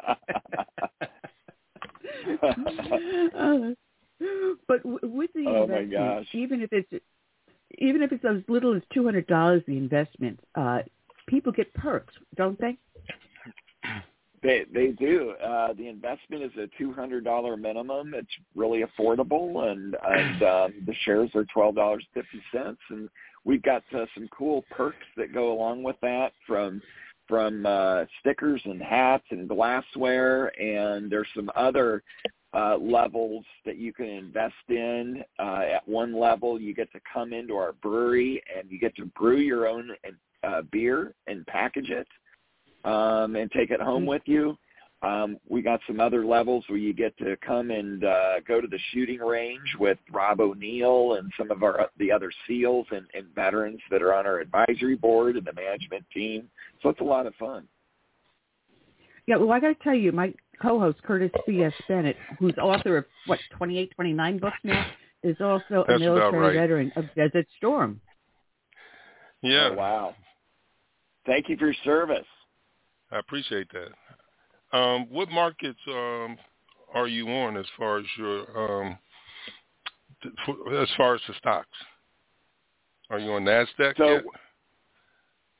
uh, but w- with the oh investment, even if it's even if it's as little as two hundred dollars, the investment, uh, people get perks, don't they? They they do. Uh, the investment is a two hundred dollar minimum. It's really affordable, and and um, the shares are twelve dollars fifty cents. And we've got uh, some cool perks that go along with that, from from uh, stickers and hats and glassware, and there's some other uh, levels that you can invest in. Uh, at one level, you get to come into our brewery and you get to brew your own uh, beer and package it um, and take it home with you. Um, we got some other levels where you get to come and uh, go to the shooting range with Rob O'Neill and some of our the other SEALs and, and veterans that are on our advisory board and the management team. So it's a lot of fun. Yeah, well, I got to tell you, my co-host Curtis C.S. Bennett, who's author of what 28, 29 books now, is also That's a military right. veteran of Desert Storm. Yeah. Oh, wow. Thank you for your service. I appreciate that. Um, what markets um, are you on as far as your um, th- for, as far as the stocks? Are you on Nasdaq So yet?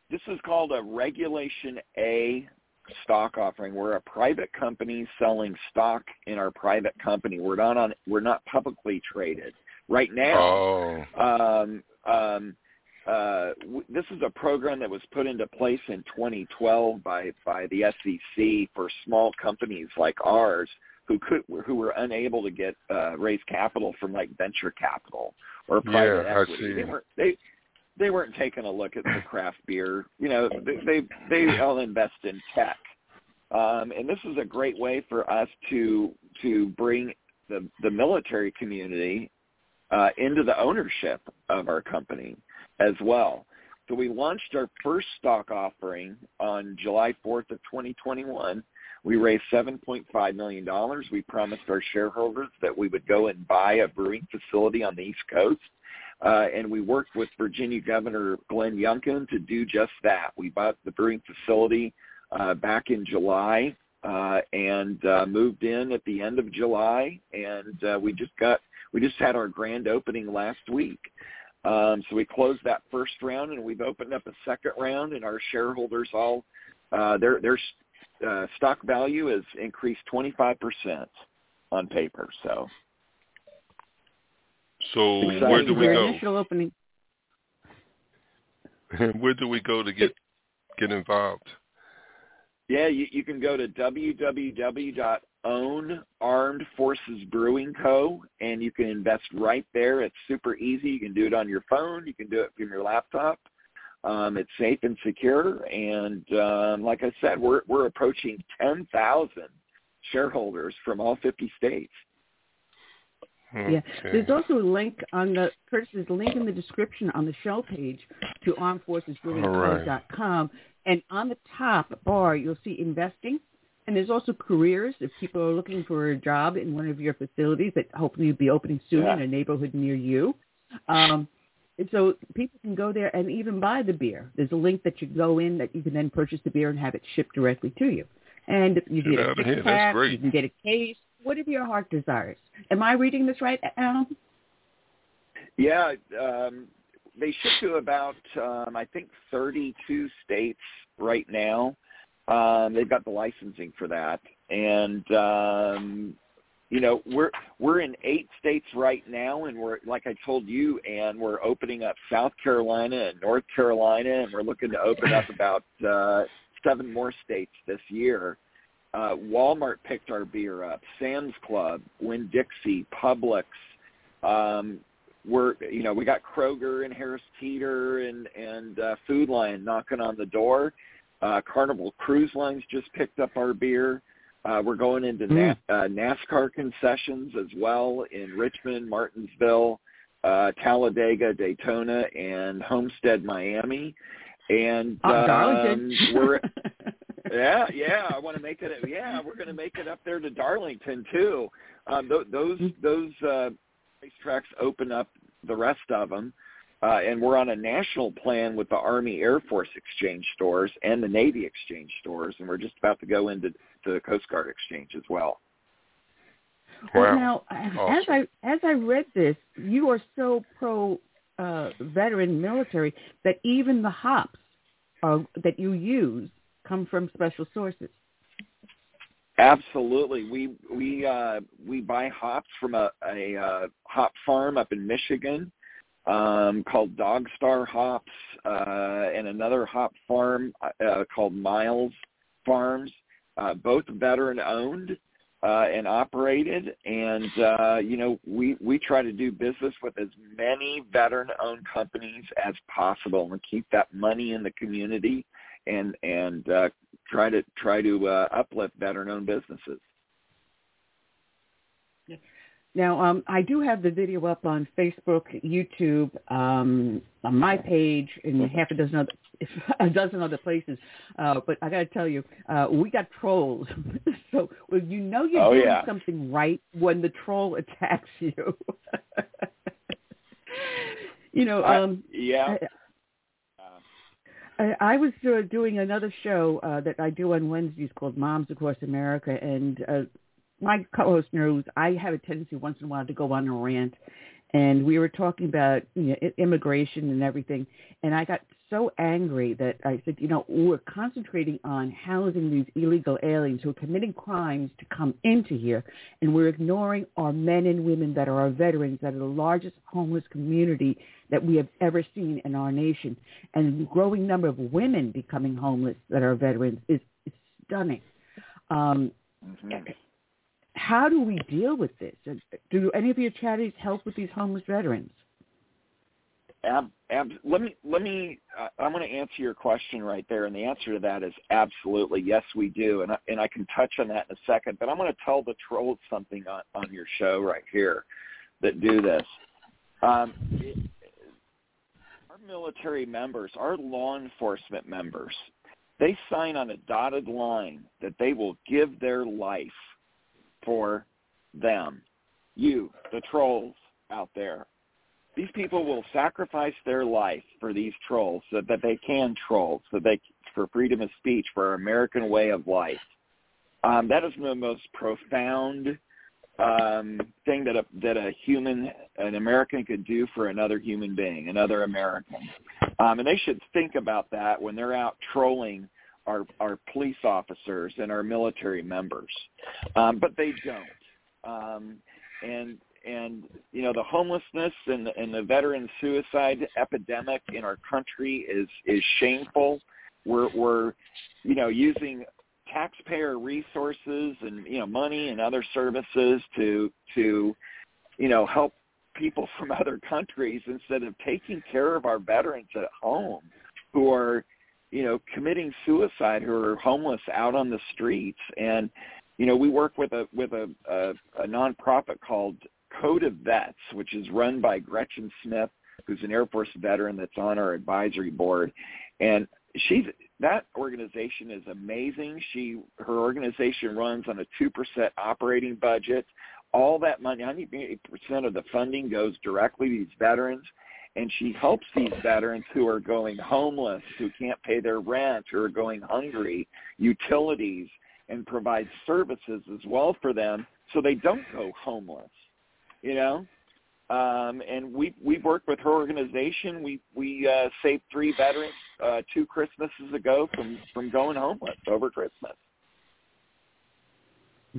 this is called a Regulation A stock offering. We're a private company selling stock in our private company. We're not on. We're not publicly traded right now. Oh, Um, um, uh, w- this is a program that was put into place in 2012 by by the SEC for small companies like ours who could who were unable to get uh, raise capital from like venture capital or private Yeah, equity. They weren't they they weren't taking a look at the craft beer. You know, they they, they all invest in tech. Um, and this is a great way for us to to bring the the military community uh, into the ownership of our company as well. So we launched our first stock offering on July 4th of 2021. We raised $7.5 million. We promised our shareholders that we would go and buy a brewing facility on the East Coast. Uh, and we worked with Virginia Governor Glenn Youngkin to do just that. We bought the brewing facility uh, back in July uh, and uh, moved in at the end of July, and uh, we just got we just had our grand opening last week. Um, so we closed that first round, and we've opened up a second round, and our shareholders all uh, their their uh, stock value has increased 25 percent on paper. So so Exciting. where do we go? initial opening. where do we go to get get involved? yeah, you, you can go to www.own Armed Forces Brewing Co. and you can invest right there. It's super easy. You can do it on your phone. You can do it from your laptop. Um, it's safe and secure. And um, like I said, we're we're approaching 10,000 shareholders from all 50 states. Yeah. There's also a link on the Curtis. There's a link in the description on the show page to Armed Forces armedforcesbrewingco.com, and on the top bar you'll see investing, and there's also careers. If people are looking for a job in one of your facilities that hopefully will be opening soon Yeah. in a neighborhood near you, um, and so people can go there and even buy the beer. There's a link that you go in that you can then purchase the beer and have it shipped directly to you. And you Get get a six. Pack, you can get a case, whatever your heart desires. Am I reading this right, Alan? Yeah, um, they ship to about um, I think 32 states right now. Um, they've got the licensing for that, and um, you know we're we're in eight states right now, and we're like I told you, and we're opening up South Carolina and North Carolina, and we're looking to open up about uh, seven more states this year. Uh, Walmart picked our beer up. Sam's Club, Winn Dixie, Publix. Um, we're you know we got Kroger and Harris Teeter and and uh, Food Lion knocking on the door. Uh, Carnival Cruise Lines just picked up our beer. Uh, we're going into Mm. Na- uh, NASCAR concessions as well in Richmond, Martinsville, uh, Talladega, Daytona, and Homestead, Miami. And Oh, um, we're yeah, yeah. I want to make it. Yeah, we're going to make it up there to Darlington too. Um, th- those those uh, racetracks open up the rest of them, uh, and we're on a national plan with the Army Air Force exchange stores and the Navy exchange stores, and we're just about to go into the Coast Guard exchange as well. Well, Wow. now, as I as I read this, you are so pro uh, veteran military that even the hops uh, that you use come from special sources. Absolutely. We we uh we buy hops from a a uh, hop farm up in Michigan um called Dog Star Hops uh and another hop farm uh, called Miles Farms uh both veteran owned uh and operated and uh you know we we try to do business with as many veteran owned companies as possible and keep that money in the community and and uh try to try to uh, uplift veteran-owned businesses. Now, um, I do have the video up on Facebook, YouTube, um, on my page, and half a dozen other a dozen other places. Uh, but I got to tell you, uh, we got trolls. so well, you know you're Oh, doing yeah. something right when the troll attacks you. you know, I- um, yeah. I, I was uh, doing another show uh, that I do on Wednesdays called Moms Across America, and uh, my co-host knows I have a tendency once in a while to go on a rant, and we were talking about you know, immigration and everything, and I got so angry that I said, you know, we're concentrating on housing these illegal aliens who are committing crimes to come into here, and we're ignoring our men and women that are our veterans, that are the largest homeless community that we have ever seen in our nation. And the growing number of women becoming homeless that are veterans is, is stunning. Um, Mhm. How do we deal with this? Do any of your charities help with these homeless veterans? Ab, ab, let me let me. Uh, I'm going to answer your question right there, and the answer to that is absolutely yes, we do, and I, and I can touch on that in a second. But I'm going to tell the trolls something on on your show right here that do this. Um, it, our military members, our law enforcement members, they sign on a dotted line that they will give their life for them, you, the trolls out there. These people will sacrifice their life for these trolls so that they can troll, so they for freedom of speech, for our American way of life. Um, that is the most profound um, thing that a that a human, an American, could do for another human being, another American. Um, and they should think about that when they're out trolling our our police officers and our military members. Um, but they don't. Um, and and you know the homelessness and the, and the veteran suicide epidemic in our country is is shameful. We're we're you know using taxpayer resources and you know money and other services to to you know help people from other countries instead of taking care of our veterans at home who are you know committing suicide who are homeless out on the streets and you know we work with a with a a, a nonprofit called Code of Vets which is run by Gretchen Smith who's an Air Force veteran that's on our advisory board and she's that organization is amazing. She her organization runs on a two percent operating budget. All that money, ninety percent of the funding goes directly to these veterans, and she helps these veterans who are going homeless, who can't pay their rent, who are going hungry, utilities, and provides services as well for them, so they don't go homeless. You know, um, and we we worked with her organization. We we uh, saved three veterans uh, two Christmases ago from from going homeless over Christmas.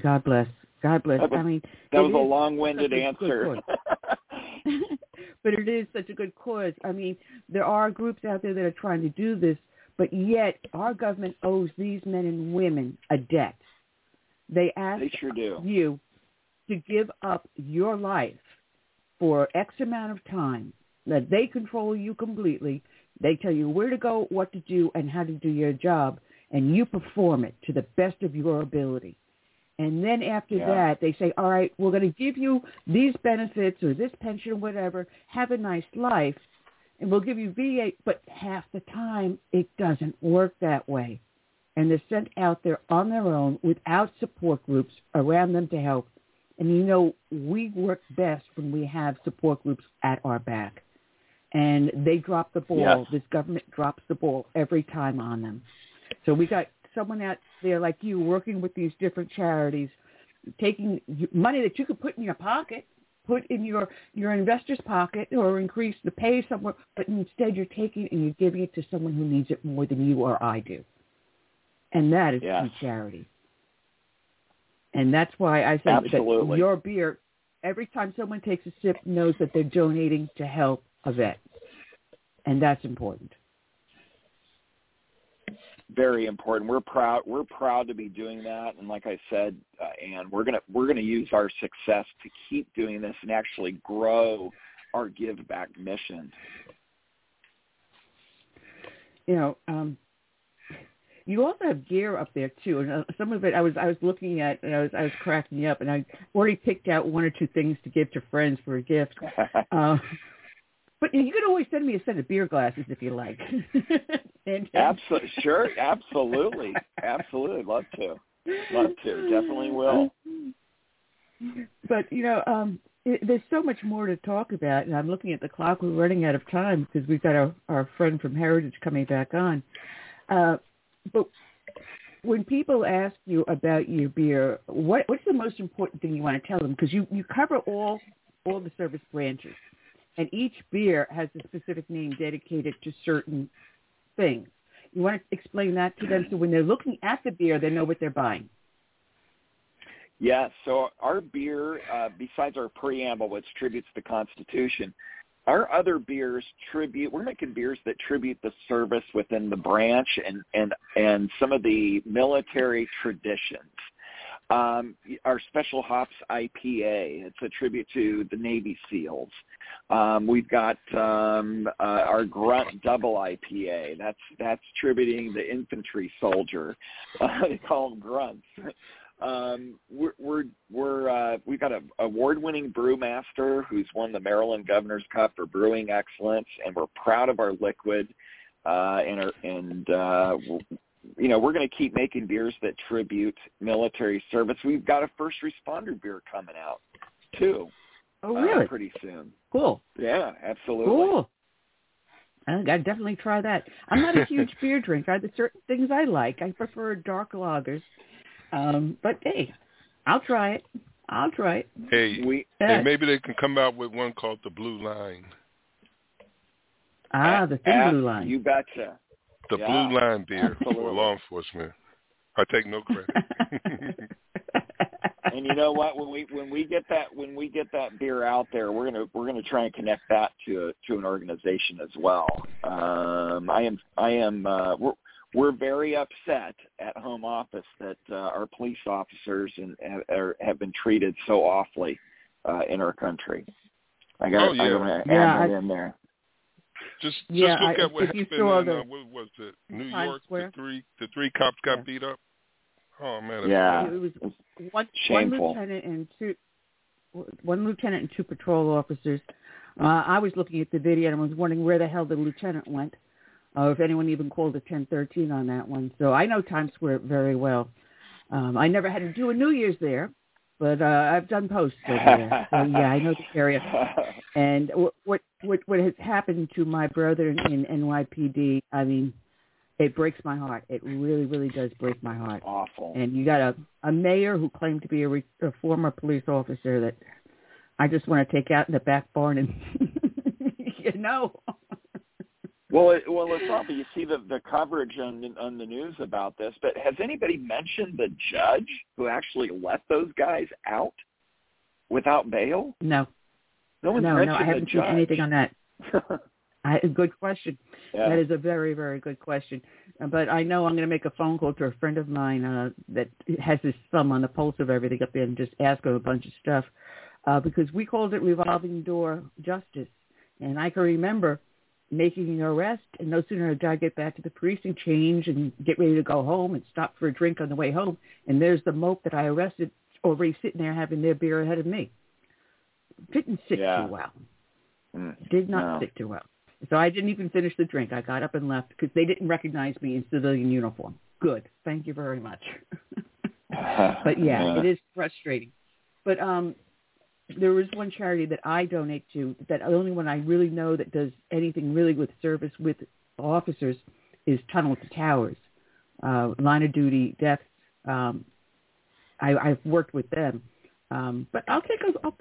God bless. God bless. That was- I mean, That was a long-winded such a good answer. but it is such a good cause. I mean, there are groups out there that are trying to do this, but yet our government owes these men and women a debt. They ask They sure do. you to give up your life for X amount of time. That they control you completely. They tell you where to go, what to do, and how to do your job, and you perform it to the best of your ability. And then after Yeah. that, they say, all right, we're going to give you these benefits or this pension or whatever. Have a nice life. And we'll give you VA. But half the time, it doesn't work that way. And they're sent out there on their own without support groups around them to help. And you know, we work best when we have support groups at our back. And they drop the ball. Yes. This government drops the ball every time on them. So we got someone out there like you working with these different charities, taking money that you could put in your pocket, put in your your investor's pocket, or increase the pay somewhere, but instead you're taking and you're giving it to someone who needs it more than you or I do, and that is Yes. true charity. And that's why I say Absolutely. that your beer, every time someone takes a sip, knows that they're donating to help a vet, and that's important. Very important. We're proud. We're proud to be doing that, and like I said, uh, and we're gonna we're gonna use our success to keep doing this and actually grow our give back mission. you know, um, you also have gear up there too, and uh, some of it I was I was looking at and I was I was cracking up, and I already picked out one or two things to give to friends for a gift. Uh, but you can always send me a set of beer glasses if you like. and, Absolutely, sure, absolutely, absolutely. Love to, love to, definitely will. But you know, um, it, there's so much more to talk about, and I'm looking at the clock. We're running out of time because we've got our our friend from Heritage coming back on. Uh, but when people ask you about your beer, what what's the most important thing you want to tell them? Because you you cover all all the service branches, and each beer has a specific name dedicated to certain things. You want to explain that to them so when they're looking at the beer, they know what they're buying. Yeah, so our beer, uh, besides our preamble, which tributes the Constitution, our other beers tribute. We're making beers that tribute the service within the branch and and and some of the military traditions. Um, our special hops IPA. It's a tribute to the Navy SEALs. Um, we've got um, uh, our Grunt Double IPA. That's that's tributing the infantry soldier. Uh, they call them grunts. Um, we're we're, we're uh, we've got an award-winning brewmaster who's won the Maryland Governor's Cup for brewing excellence, and we're proud of our liquid. Uh, and our, and uh, you know we're going to keep making beers that tribute military service. We've got a first responder beer coming out too. Oh, uh, really? pretty soon. Cool. Yeah, absolutely. Cool. I gotta definitely try that. I'm not a huge beer drinker. There's certain things I like. I prefer dark lagers. Um, but hey, I'll try it. I'll try it. Hey, We Yeah. hey, maybe they can come out with one called the Blue Line. Ah, the thin blue line. You betcha. The Yeah, Blue Line beer for law enforcement. I take no credit. and you know what? When we when we get that when we get that beer out there, we're gonna we're gonna try and connect that to a, to an organization as well. Um, I am I am uh, we're we're very upset at home office that uh, our police officers and are, have been treated so awfully uh, in our country. I got Oh, yeah. I gotta add Yeah, that I- in there. Just Yeah, just look I- at what you happened saw in the- uh, what was it? New Times York. Square? The three the three cops got Yeah. beat up. Oh man. Yeah. it was one, one lieutenant and two one lieutenant and two patrol officers. Uh, I was looking at the video and I was wondering where the hell the lieutenant went, or if anyone even called a 1013 on that one. So I know Times Square very well. Um, I never had to do a New Year's there, but uh, I've done posts over there. So yeah, I know the area. And what what what, what has happened to my brother in, in NYPD? I mean, it breaks my heart. It really, really does break my heart. Awful. And you got a a mayor who claimed to be a, re, a former police officer that I just want to take out in the back barn and you know. Well, it, well, it's awful. You see the the coverage on on the news about this, but has anybody mentioned the judge who actually let those guys out without bail? No, No one's no, mentioned no, I haven't seen anything on that. I, good question. Yeah. That is a very, very good question. Uh, But I know I'm going to make a phone call to a friend of mine uh, that has his thumb on the pulse of everything up there and just ask him a bunch of stuff uh, because we called it revolving door justice. And I can remember making an arrest, and no sooner did I get back to the precinct, change, and get ready to go home and stop for a drink on the way home, and there's the mope that I arrested already sitting there having their beer ahead of me. Didn't sit Yeah. too well. Mm. Did not No. sit too well. So I didn't even finish the drink. I got up and left because they didn't recognize me in civilian uniform. Good. Thank you very much. but yeah, it is frustrating. But um, there is one charity that I donate to. That the only one I really know that does anything really with service with officers is Tunnel to Towers, uh, line of duty deaths. Um, I, I've worked with them, um, but I'll take a I'll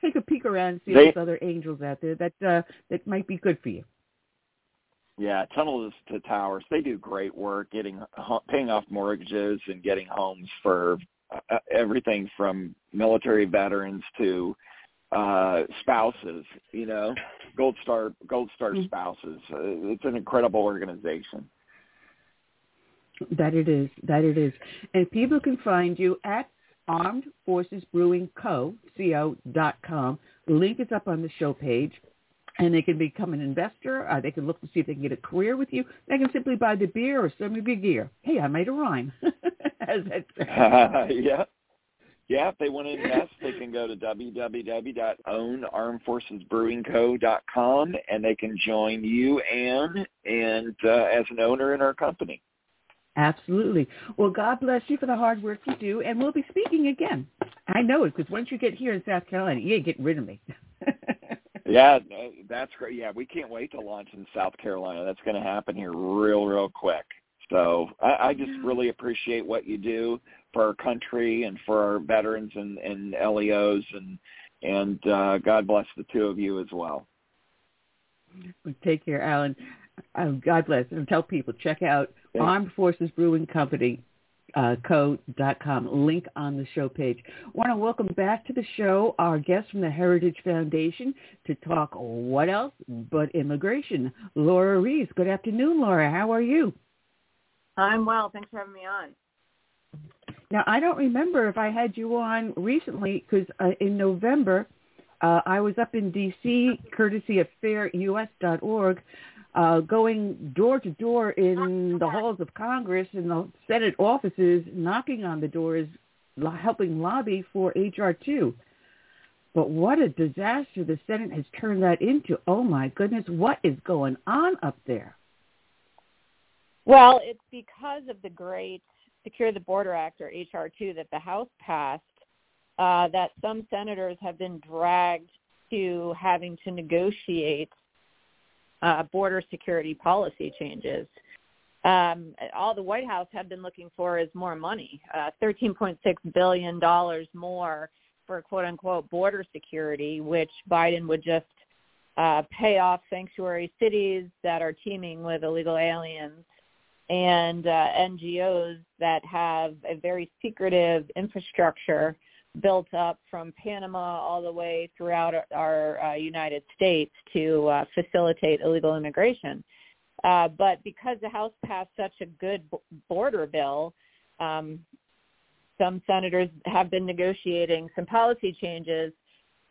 take a peek around and see They- if there's other angels out there that uh, that might be good for you. Yeah, tunnels to towers. They do great work getting paying off mortgages and getting homes for uh, everything from military veterans to uh spouses, you know, Gold Star Gold Star Mhm. spouses. Uh, it's an incredible organization. That it is. That it is. And people can find you at Armed Forces Brewing Co. Co. dot com. Link is up on the show page. And they can become an investor. Uh, they can look to see if they can get a career with you. They can simply buy the beer or some of your gear. Hey, I made a rhyme. As sounds. yeah. Yeah, if they want to invest, they can go to www.ownarmedforcesbrewingco.com and they can join you, Anne, and uh, as an owner in our company. Absolutely. Well, God bless you for the hard work you do, and we'll be speaking again. I know it because once you get here in South Carolina, you ain't getting rid of me. Yeah, that's great. Yeah, we can't wait to launch in South Carolina. That's going to happen here real, real quick. So I, I just really appreciate what you do for our country and for our veterans and, and LEOs, and and uh, God bless the two of you as well. Take care, Alan. Uh, God bless. And tell people, check out Yeah. Armed Forces Brewing Company, uh, co.com, link on the show page. want to welcome back to the show our guest from the Heritage Foundation to talk what else but immigration, Lora Ries. Good afternoon, Laura. How are you? I'm well. Thanks for having me on. Now, I don't remember if I had you on recently because uh, in November uh, I was up in D.C., courtesy of fairus.org, uh, going door to door in the halls of Congress and the Senate offices, knocking on the doors, helping lobby for H.R. 2. But what a disaster the Senate has turned that into. Oh, my goodness. What is going on up there? Well, it's because of the great Secure the Border Act, or H.R. 2, that the House passed, uh, that some senators have been dragged to having to negotiate uh, border security policy changes. Um, all the White House had been looking for is more money, uh, $13.6 billion more for quote unquote border security, which Biden would just uh, pay off sanctuary cities that are teeming with illegal aliens and uh, NGOs that have a very secretive infrastructure built up from Panama all the way throughout our, uh, United States to uh, facilitate illegal immigration. Uh, but because the House passed such a good border bill, um, some senators have been negotiating some policy changes,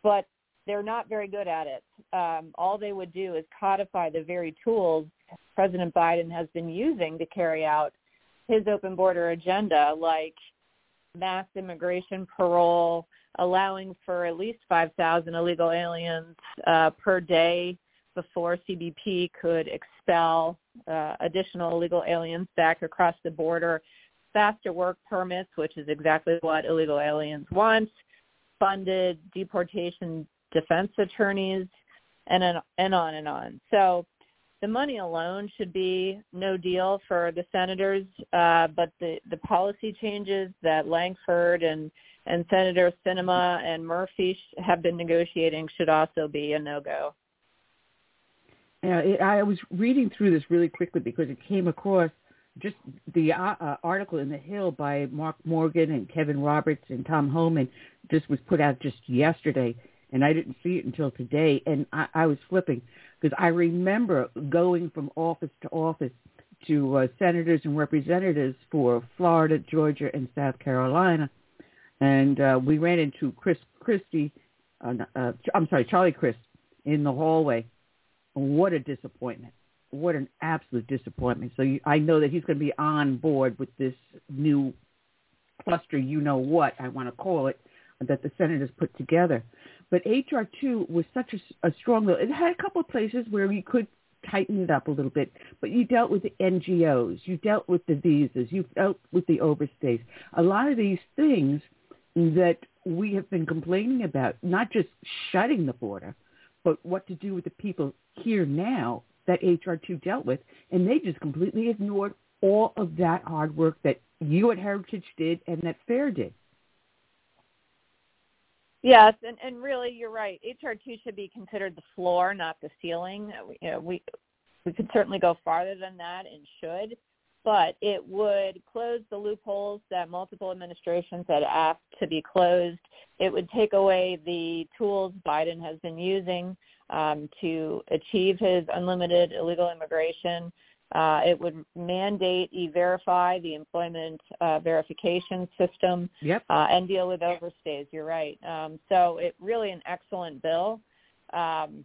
but they're not very good at it. Um, all they would do is codify the very tools President Biden has been using to carry out his open border agenda, like mass immigration parole, allowing for at least 5,000 illegal aliens uh, per day before CBP could expel uh, additional illegal aliens back across the border, faster work permits, which is exactly what illegal aliens want, funded deportation defense attorneys, and, an, and on and on. So the money alone should be no deal for the senators, uh, but the, the policy changes that Lankford and, and Senator Sinema and Murphy sh- have been negotiating should also be a no-go. Yeah, it, I was reading through this really quickly because it came across just the uh, uh, article in the Hill by Mark Morgan and Kevin Roberts and Tom Homan just was put out just yesterday, and I didn't see it until today. And I, I was flipping because I remember going from office to office to uh, senators and representatives for Florida, Georgia, and South Carolina, and uh, we ran into Chris Christie. Uh, uh, I'm sorry, Charlie Crist in the hallway. What a disappointment! What an absolute disappointment. So you, I know that he's going to be on board with this new cluster. You know what I want to call it that the senators put together. But HR two was such a, a strong bill. It had a couple of places where you could tighten it up a little bit, but you dealt with the NGOs, you dealt with the visas, you dealt with the overstays. A lot of these things that we have been complaining about, not just shutting the border, but what to do with the people here now that HR2 dealt with, and they just completely ignored all of that hard work that you at Heritage did and that FAIR did. Yes, and, and really, you're right. HR two should be considered the floor, not the ceiling. We, you know, we we could certainly go farther than that and should, but it would close the loopholes that multiple administrations had asked to be closed. It would take away the tools Biden has been using um, to achieve his unlimited illegal immigration. Uh, it would mandate e-verify, the employment uh, verification system, yep. uh, and deal with overstays. You're right. Um, so it really an excellent bill. Um,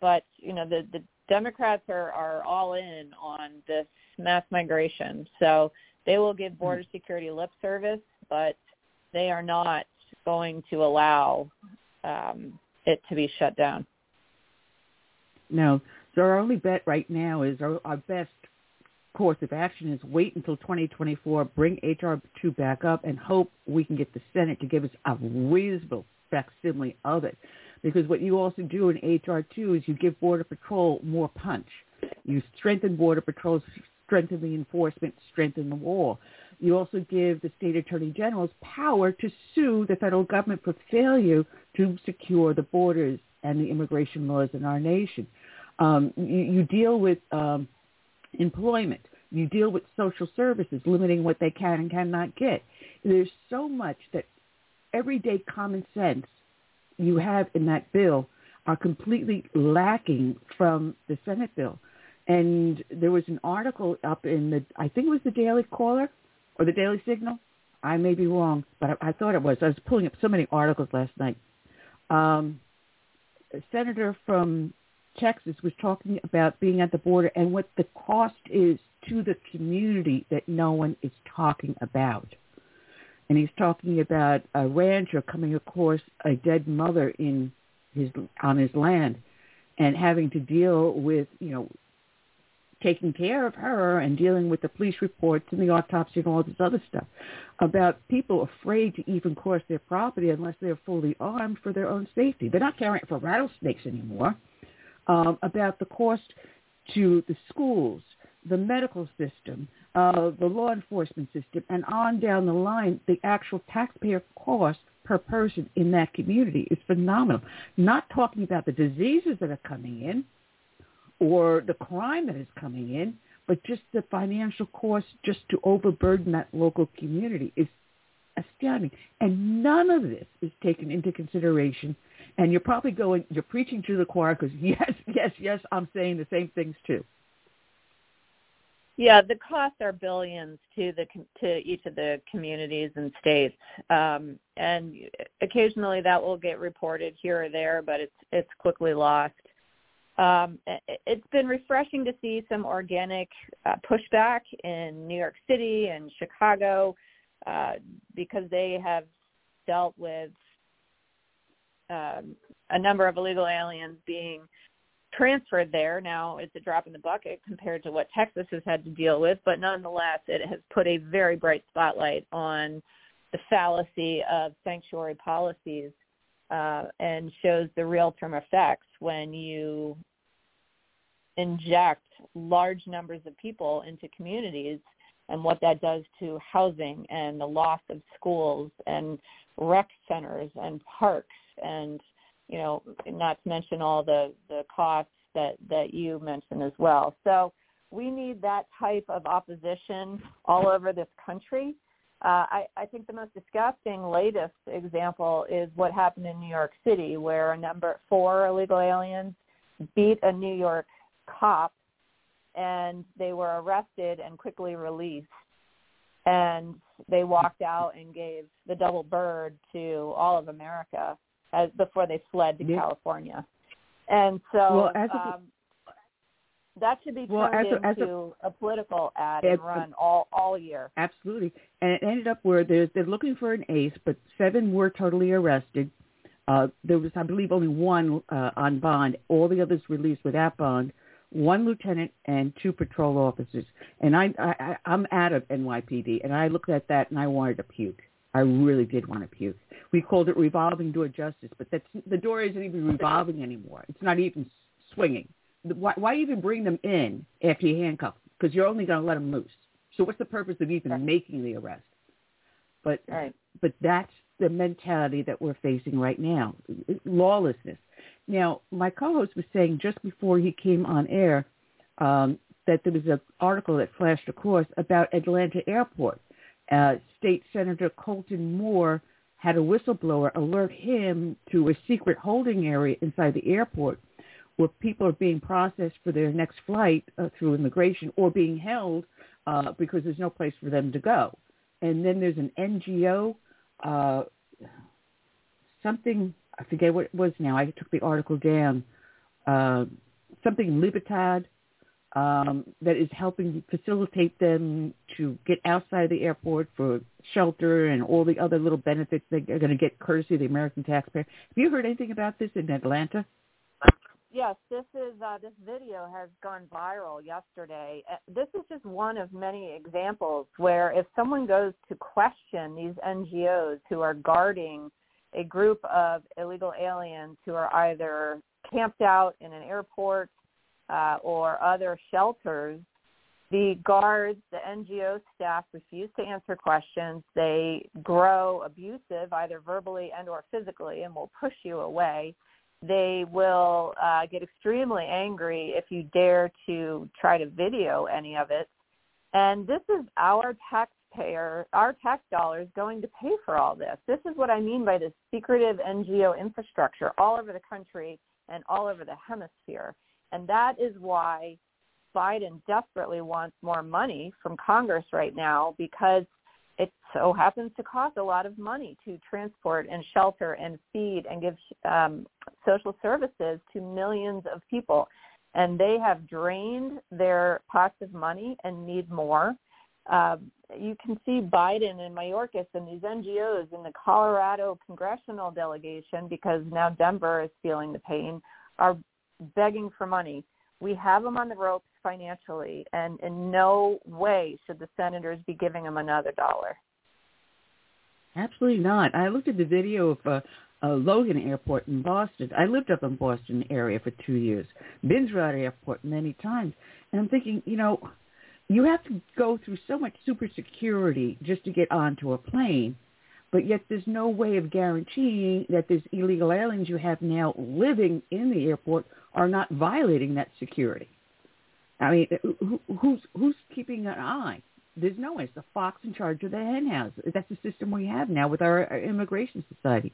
but you know the the Democrats are are all in on this mass migration. So they will give border security lip service, but they are not going to allow um, it to be shut down. No. So our only bet right now is our, our best course of action is wait until 2024, bring HR 2 back up, and hope we can get the Senate to give us a reasonable facsimile of it. Because what you also do in HR 2 is you give Border Patrol more punch. You strengthen Border Patrol, strengthen the enforcement, strengthen the wall. You also give the state attorney generals power to sue the federal government for failure to secure the borders and the immigration laws in our nation. Um, you, you deal with um, employment. You deal with social services, limiting what they can and cannot get. There's so much that everyday common sense you have in that bill are completely lacking from the Senate bill. And there was an article up in the, I think it was the Daily Caller or the Daily Signal. I may be wrong, but I, I thought it was. I was pulling up so many articles last night. Um, a senator from Texas was talking about being at the border and what the cost is to the community that no one is talking about. And he's talking about a rancher coming across a dead mother in his on his land and having to deal with, you know, taking care of her and dealing with the police reports and the autopsy and all this other stuff about people afraid to even cross their property unless they're fully armed for their own safety. They're not carrying for rattlesnakes anymore um, about the cost to the schools, the medical system, uh, the law enforcement system, and on down the line, the actual taxpayer cost per person in that community is phenomenal. Not talking about the diseases that are coming in or the crime that is coming in, but just the financial cost just to overburden that local community is astounding. And none of this is taken into consideration and you're probably going, you're preaching to the choir because yes, yes, yes, I'm saying the same things too. Yeah, the costs are billions to the to each of the communities and states, um, and occasionally that will get reported here or there, but it's it's quickly lost. Um, it's been refreshing to see some organic uh, pushback in New York City and Chicago uh, because they have dealt with um, a number of illegal aliens being transferred there. Now it's a drop in the bucket compared to what Texas has had to deal with, but nonetheless, it has put a very bright spotlight on the fallacy of sanctuary policies uh, and shows the real-term effects when you inject large numbers of people into communities and what that does to housing and the loss of schools and rec centers and parks and you know not to mention all the the costs that that you mentioned as well. So we need that type of opposition all over this country. Uh, I, I think the most disgusting latest example is what happened in New York City, where a number four illegal aliens beat a New York cop, and they were arrested and quickly released. And they walked out and gave the double bird to all of America as before they fled to Yeah. California. And so Well, um, that should be Well, turned as a- as a- into a, political ad and a- run all all year. Absolutely. And it ended up where they're, they're looking for an ace, but seven were totally arrested. Uh, there was, I believe, only one uh, on bond. All the others released without bond. One lieutenant and two patrol officers. And I, I- I'm out of NYPD, and I looked at that and I wanted to puke. I really did want to puke. We called it revolving door justice, but that's the door isn't even revolving anymore. It's not even swinging. Why, why even bring them in after you handcuff them? Because you're only going to let them loose. So what's the purpose of even making the arrest? But Right. but that's the mentality that we're facing right now, lawlessness. Now, my co-host was saying just before he came on air um, that there was an article that flashed across about Atlanta Airport. Uh, State Senator Colton Moore had a whistleblower alert him to a secret holding area inside the airport where people are being processed for their next flight uh, through immigration or being held uh, because there's no place for them to go. And then there's an NGO, uh, something, I forget what it was now. I took the article down. Uh, something Libertad um, that is helping facilitate them to get outside of the airport for shelter and all the other little benefits they are going to get courtesy of the American taxpayer. Have you heard anything about this in Atlanta? Yes, this is uh, this video has gone viral yesterday. Uh, This is just one of many examples where if someone goes to question these NGOs who are guarding a group of illegal aliens who are either camped out in an airport uh, or other shelters, the guards, the NGO staff refuse to answer questions. They grow abusive, either verbally and or physically, and will push you away they will uh, get extremely angry if you dare to try to video any of it. And this is our taxpayer, our tax dollars going to pay for all this. This is what I mean by this secretive NGO infrastructure all over the country and all over the hemisphere. And that is why Biden desperately wants more money from Congress right now because it so happens to cost a lot of money to transport and shelter and feed and give um, social services to millions of people. And they have drained their pots of money and need more. Um, you can see Biden and Mayorkas and these NGOs in the Colorado congressional delegation, because now Denver is feeling the pain, are begging for money. We have them on the ropes financially, and in no way should the senators be giving them another dollar. Absolutely not. I looked at the video of uh, uh, Logan Airport in Boston. I lived up in Boston area for two years. Been through that airport many times, and I'm thinking, you know, you have to go through so much super security just to get onto a plane, but yet there's no way of guaranteeing that these illegal aliens you have now living in the airport are not violating that security. I mean, who, who's who's keeping an eye? There's no one. It's the fox in charge of the hen house. That's the system we have now with our, our immigration society.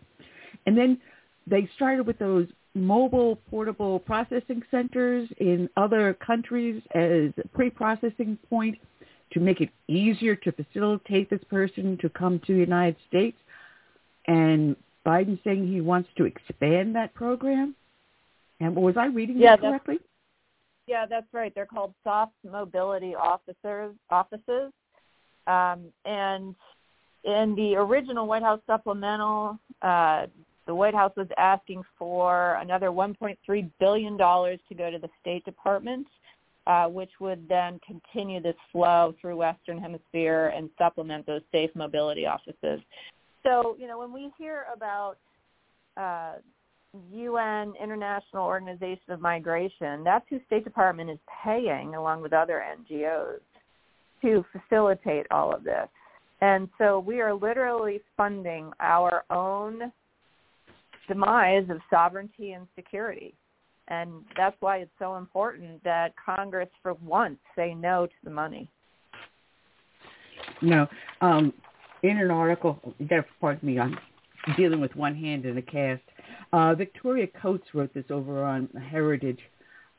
And then they started with those mobile portable processing centers in other countries as a pre-processing point to make it easier to facilitate this person to come to the United States. And Biden saying he wants to expand that program. And was I reading Yeah, that correctly? Yeah, that's right. They're called soft mobility officers offices. Um, and in the original White House supplemental, uh, the White House was asking for another 1.3 billion dollars to go to the State Department, uh, which would then continue this flow through Western Hemisphere and supplement those safe mobility offices. So, you know, when we hear about uh, UN International Organization of Migration, that's who State Department is paying along with other NGOs to facilitate all of this. And so we are literally funding our own demise of sovereignty and security. And that's why it's so important that Congress for once say no to the money. No. Um, in an article, pardon me, I'm dealing with one hand in a cast. Uh, Victoria Coates wrote this over on Heritage.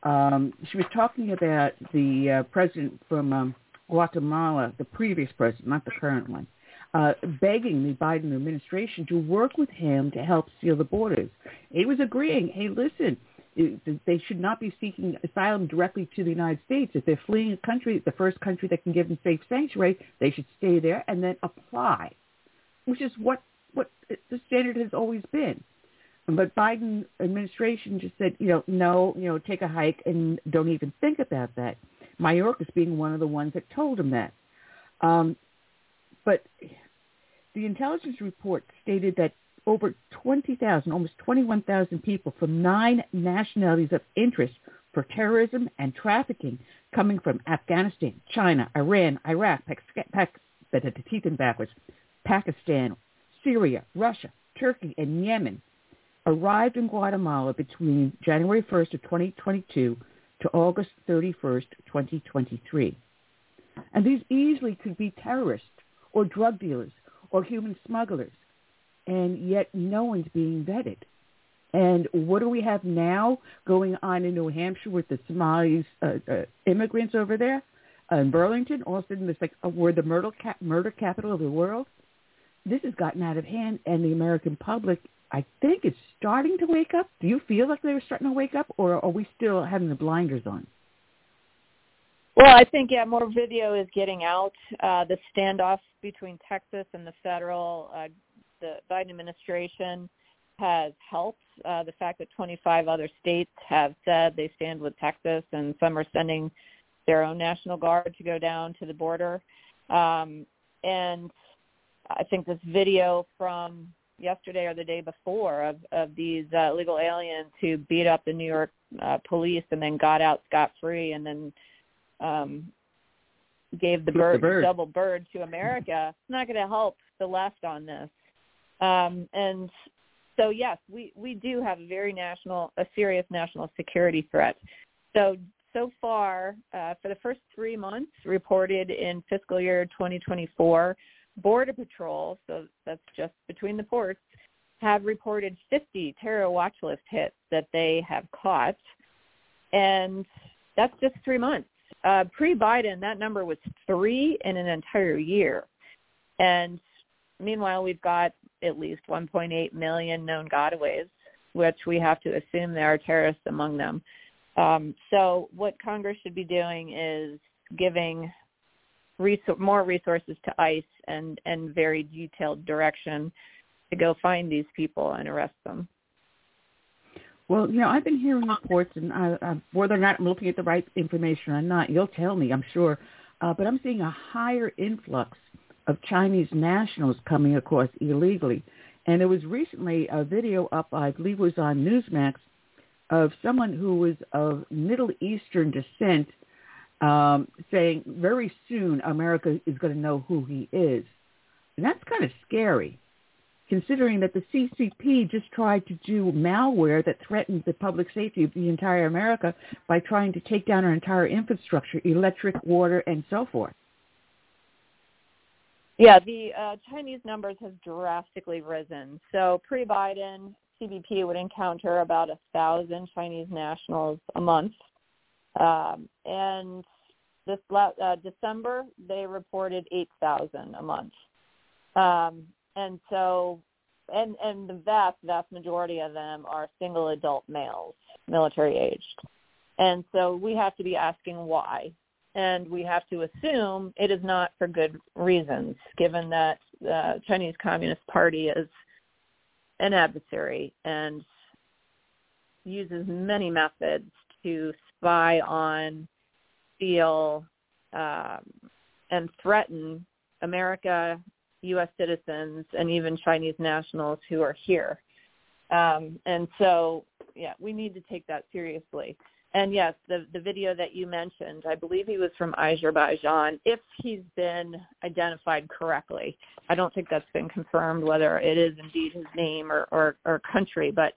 Um, she was talking about the uh, president from um, Guatemala, the previous president, not the current one, uh, begging the Biden administration to work with him to help seal the borders. He was agreeing, hey, listen, they should not be seeking asylum directly to the United States. If they're fleeing a country, the first country that can give them safe sanctuary, they should stay there and then apply, which is what, what the standard has always been. But Biden administration just said, you know, no, you know, take a hike and don't even think about that. Mayorkas being one of the ones that told him that. Um, but the intelligence report stated that over 20,000, almost 21,000 people from nine nationalities of interest for terrorism and trafficking coming from Afghanistan, China, Iran, Iraq, backwards, Pakistan, Syria, Russia, Turkey, and Yemen arrived in Guatemala between January 1st of 2022 to August 31st, 2023. And these easily could be terrorists or drug dealers or human smugglers and yet no one's being vetted. And what do we have now going on in New Hampshire with the Somalis uh, uh, immigrants over there uh, in Burlington? All of a sudden, it's like uh, we're the murder, murder capital of the world. This has gotten out of hand, and the American public, I think, is starting to wake up. Do you feel like they're starting to wake up, or are we still having the blinders on? Well, I think yeah, more video is getting out. Uh, the standoff between Texas and the federal uh, the Biden administration has helped. Uh, the fact that 25 other states have said they stand with Texas, and some are sending their own national guard to go down to the border. Um, and I think this video from yesterday or the day before of of these uh, illegal aliens who beat up the New York uh, police and then got out scot free, and then um, gave the bird, the bird double bird to America. It's not going to help the left on this. Um, and so yes, we, we do have a very national, a serious national security threat. So so far, uh, for the first three months reported in fiscal year 2024, Border Patrol, so that's just between the ports, have reported 50 terror watch list hits that they have caught. And that's just three months. Uh, pre-Biden, that number was three in an entire year. And meanwhile, we've got at least 1.8 million known gotaways, which we have to assume there are terrorists among them. Um, so what Congress should be doing is giving resor- more resources to ICE and, and very detailed direction to go find these people and arrest them. Well, you know, I've been hearing uh, reports, and I, I, whether or not I'm looking at the right information or not, you'll tell me, I'm sure. Uh, but I'm seeing a higher influx of Chinese nationals coming across illegally. And there was recently a video up, I believe was on Newsmax, of someone who was of Middle Eastern descent um, saying very soon America is going to know who he is. And that's kind of scary, considering that the CCP just tried to do malware that threatened the public safety of the entire America by trying to take down our entire infrastructure, electric, water, and so forth. Yeah, the uh, Chinese numbers have drastically risen. So pre-Biden, CBP would encounter about a thousand Chinese nationals a month, um, and this uh, December they reported eight thousand a month. Um, and so, and and the vast vast majority of them are single adult males, military aged. And so we have to be asking why and we have to assume it is not for good reasons, given that the Chinese Communist Party is an adversary and uses many methods to spy on, steal, um, and threaten America, U.S. citizens, and even Chinese nationals who are here. Um, and so, yeah, we need to take that seriously. And yes, the the video that you mentioned, I believe he was from Azerbaijan. If he's been identified correctly, I don't think that's been confirmed whether it is indeed his name or or, or country. But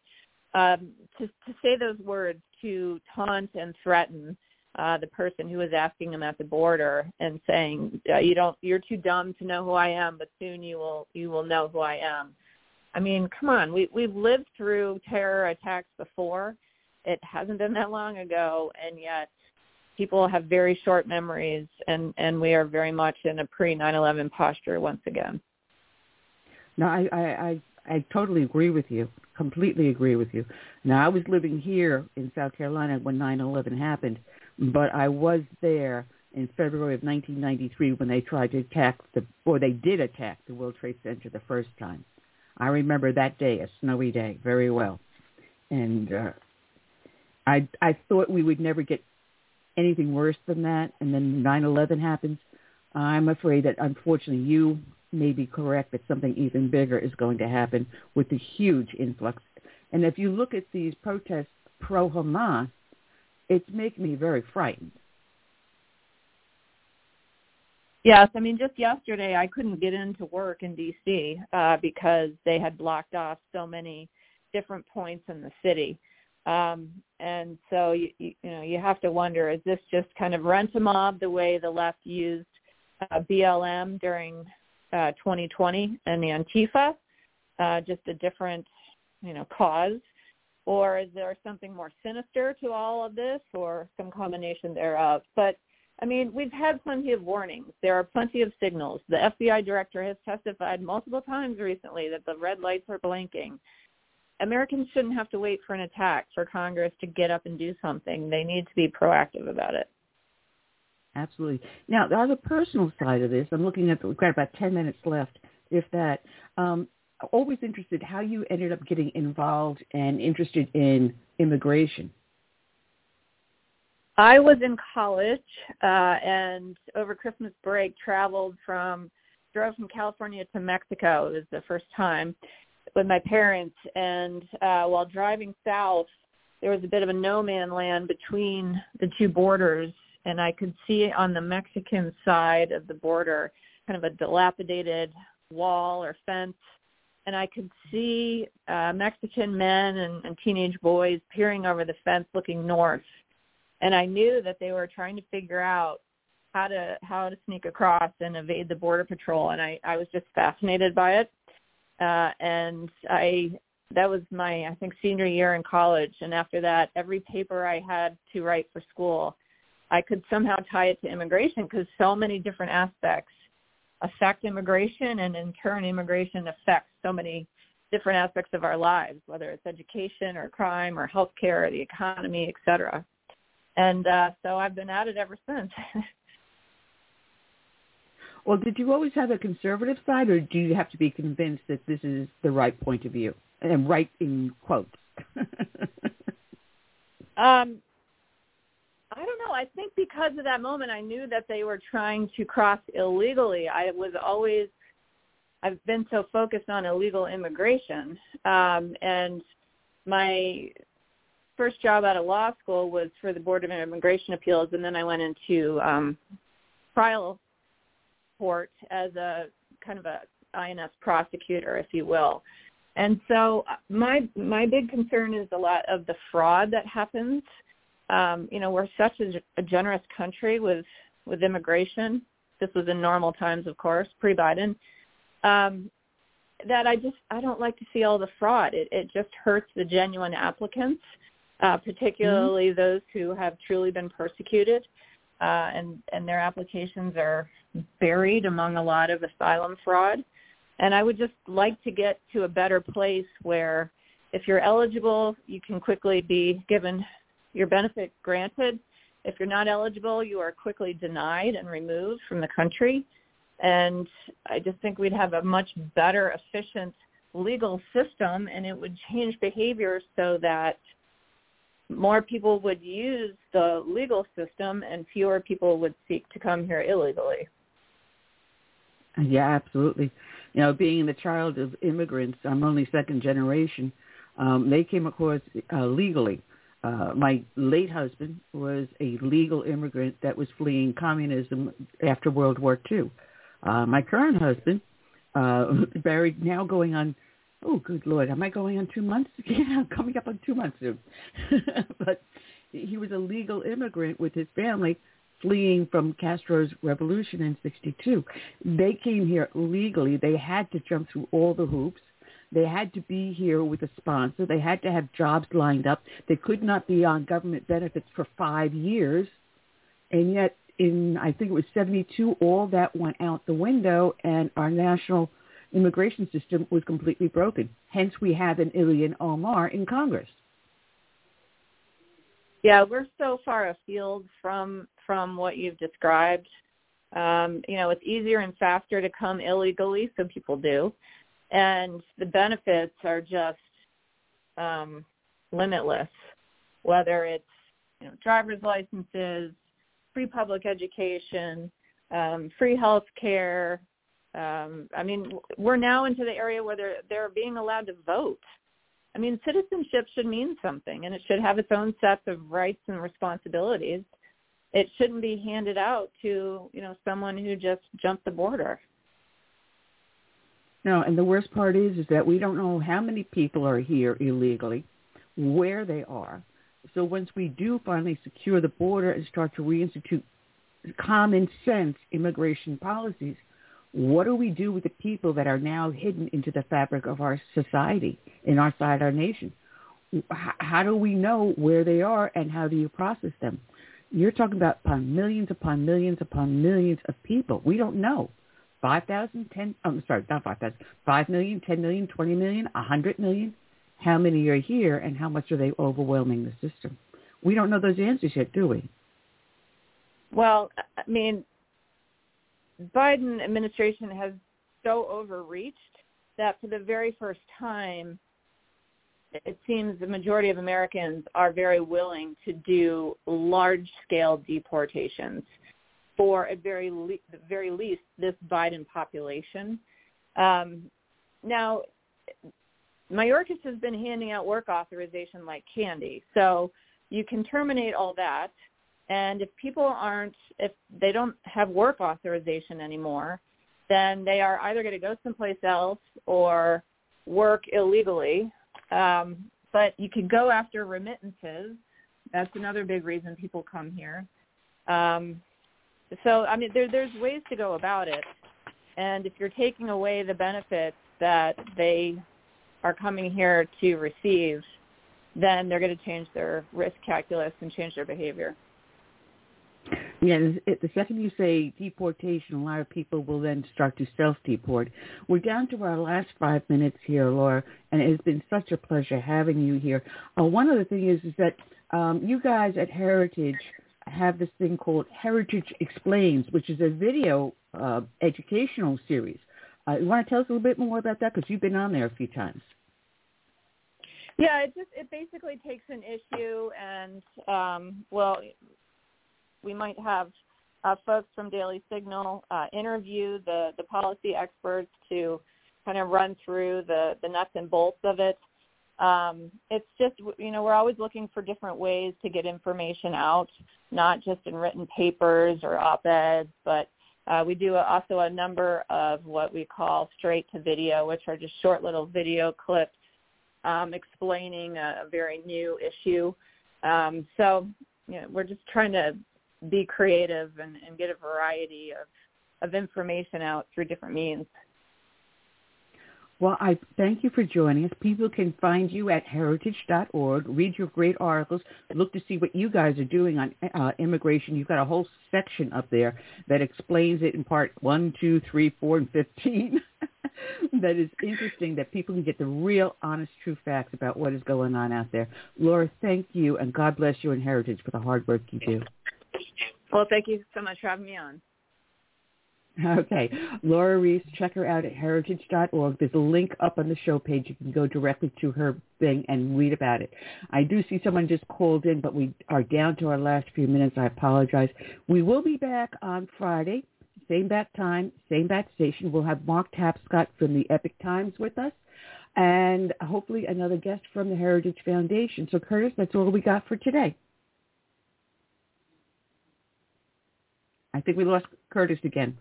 um, to to say those words, to taunt and threaten uh, the person who was asking him at the border and saying, uh, "You don't, you're too dumb to know who I am, but soon you will, you will know who I am." I mean, come on, we we've lived through terror attacks before. It hasn't been that long ago, and yet people have very short memories, and and we are very much in a pre 9/11 posture once again. No, I, I, I, I totally agree with you. Completely agree with you. Now, I was living here in South Carolina when 9/11 happened, but I was there in February of 1993 when they tried to attack the, or they did attack the World Trade Center the first time. I remember that day, a snowy day, very well, and uh, I I thought we would never get anything worse than that, and then 9/11 happens. I'm afraid that unfortunately you may be correct that something even bigger is going to happen with the huge influx. And if you look at these protests pro-Hamas, it's making me very frightened. Yes, I mean, just yesterday I couldn't get into work in D.C. Uh, because they had blocked off so many different points in the city. Um, and so you, you, know you have to wonder: is this just kind of rent a mob the way the left used uh, BLM during uh, 2020 and the Antifa, uh, just a different, you know, cause? Or is there something more sinister to all of this or some combination thereof? But I mean, we've had plenty of warnings. There are plenty of signals. The FBI director has testified multiple times recently that the red lights are blinking. Americans shouldn't have to wait for an attack for Congress to get up and do something. They need to be proactive about it. Absolutely. Now, on the personal side of this, I'm looking at, we've got about 10 minutes left, if that. Um, always interested how you ended up getting involved and interested in immigration. I was in college uh, and over Christmas break traveled from, drove from California to Mexico. It was the first time with my parents. And uh, while driving south, there was a bit of a no man land between the two borders and I could see on the Mexican side of the border kind of a dilapidated wall or fence and I could see uh, Mexican men and, and teenage boys peering over the fence looking north. And I knew that they were trying to figure out how to how to sneak across and evade the border patrol and I, I was just fascinated by it. Uh, and I that was my I think senior year in college and after that every paper I had to write for school I could somehow tie it to immigration because so many different aspects affect immigration and in turn immigration affects so many different aspects of our lives, whether it's education or crime or healthcare or the economy, et cetera. And uh, so I've been at it ever since. well, did you always have a conservative side or do you have to be convinced that this is the right point of view? And right in quotes. um, I don't know. I think because of that moment, I knew that they were trying to cross illegally. I was always, I've been so focused on illegal immigration. Um, and my first job out of law school was for the Board of Immigration Appeals, and then I went into um, trial court as a kind of a INS prosecutor, if you will. And so uh, my my big concern is a lot of the fraud that happens um, you know, we're such a, a generous country with with immigration. This was in normal times, of course, pre-Biden. Um, that I just I don't like to see all the fraud. It it just hurts the genuine applicants, uh, particularly mm-hmm. those who have truly been persecuted, uh, and and their applications are buried among a lot of asylum fraud. And I would just like to get to a better place where, if you're eligible, you can quickly be given your benefit granted. If you're not eligible, you are quickly denied and removed from the country. And I just think we'd have a much better, efficient legal system, and it would change behavior so that more people would use the legal system and fewer people would seek to come here illegally. Yeah, absolutely. You know, being the child of immigrants, I'm only second generation. Um, they came across uh, legally uh, my late husband was a legal immigrant that was fleeing communism after World War II. Uh, my current husband, uh, married now going on, oh, good Lord, am I going on two months? Yeah, coming up on two months soon. but He was a legal immigrant with his family fleeing from Castro's revolution in 62. They came here legally. They had to jump through all the hoops. They had to be here with a sponsor. They had to have jobs lined up. They could not be on government benefits for five years. And yet in, I think it was 72, all that went out the window and our national immigration system was completely broken. Hence we have an Ilhan Omar in Congress. Yeah, we're so far afield from from what you've described. Um, you know, it's easier and faster to come illegally, so people do, and the benefits are just um, limitless. Whether it's you know driver's licenses, free public education, um, free health care. Um, I mean, we're now into the area where they're they're being allowed to vote. I mean, citizenship should mean something, and it should have its own sets of rights and responsibilities it shouldn't be handed out to you know someone who just jumped the border no and the worst part is is that we don't know how many people are here illegally where they are so once we do finally secure the border and start to reinstitute common sense immigration policies what do we do with the people that are now hidden into the fabric of our society in our side our nation how do we know where they are and how do you process them you're talking about upon millions upon millions upon millions of people. We don't know. 5,000, 10, I'm sorry, not 5,000, 5 million, 10 million, 20 million, 100 million. How many are here and how much are they overwhelming the system? We don't know those answers yet, do we? Well, I mean, Biden administration has so overreached that for the very first time, it seems the majority of Americans are very willing to do large-scale deportations for at very le- the very least this Biden population. Um, now, Mayorkas has been handing out work authorization like candy, so you can terminate all that. And if people aren't, if they don't have work authorization anymore, then they are either going to go someplace else or work illegally um, but you could go after remittances. That's another big reason people come here. Um, so I mean, there, there's ways to go about it. And if you're taking away the benefits that they are coming here to receive, then they're going to change their risk calculus and change their behavior. Yeah, the second you say deportation, a lot of people will then start to self-deport. We're down to our last five minutes here, Lora, and it has been such a pleasure having you here. Uh, one of the things is, is that um, you guys at Heritage have this thing called Heritage Explains, which is a video uh, educational series. Uh, you want to tell us a little bit more about that because you've been on there a few times. Yeah, it just it basically takes an issue and um, well, we might have uh, folks from Daily Signal uh, interview the, the policy experts to kind of run through the, the nuts and bolts of it. Um, it's just, you know, we're always looking for different ways to get information out, not just in written papers or op-eds, but uh, we do also a number of what we call straight to video, which are just short little video clips um, explaining a, a very new issue. Um, so, you know, we're just trying to be creative and, and get a variety of, of information out through different means. Well, I thank you for joining us. People can find you at heritage.org, read your great articles, look to see what you guys are doing on uh, immigration. You've got a whole section up there that explains it in part one, two, three, four, and 15. that is interesting that people can get the real, honest, true facts about what is going on out there. Lora, thank you, and God bless you and Heritage for the hard work you do. Well, thank you so much for having me on. Okay. Lora Ries, check her out at heritage.org. There's a link up on the show page. You can go directly to her thing and read about it. I do see someone just called in, but we are down to our last few minutes. I apologize. We will be back on Friday, same bat time, same bat station. We'll have Mark Tapscott from the Epoch Times with us and hopefully another guest from the Heritage Foundation. So Curtis, that's all we got for today. I think we lost Curtis again.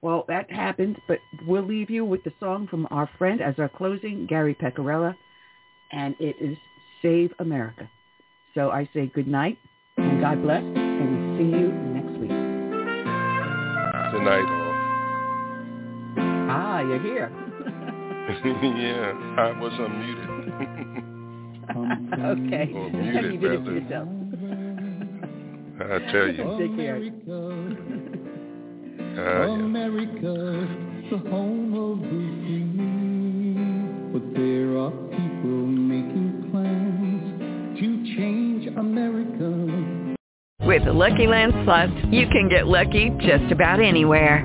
Well, that happened, but we'll leave you with the song from our friend as our closing, Gary Pecorella, and it is Save America. So I say good night and God bless, and see you next week. Good night, all. Ah, you're here. yeah, I was unmuted. okay. Or muted, you did it for yourself. I tell you. Take care. Ah. America, the home of the free. But there are people making plans to change America. With the Lucky Land Slots, you can get lucky just about anywhere.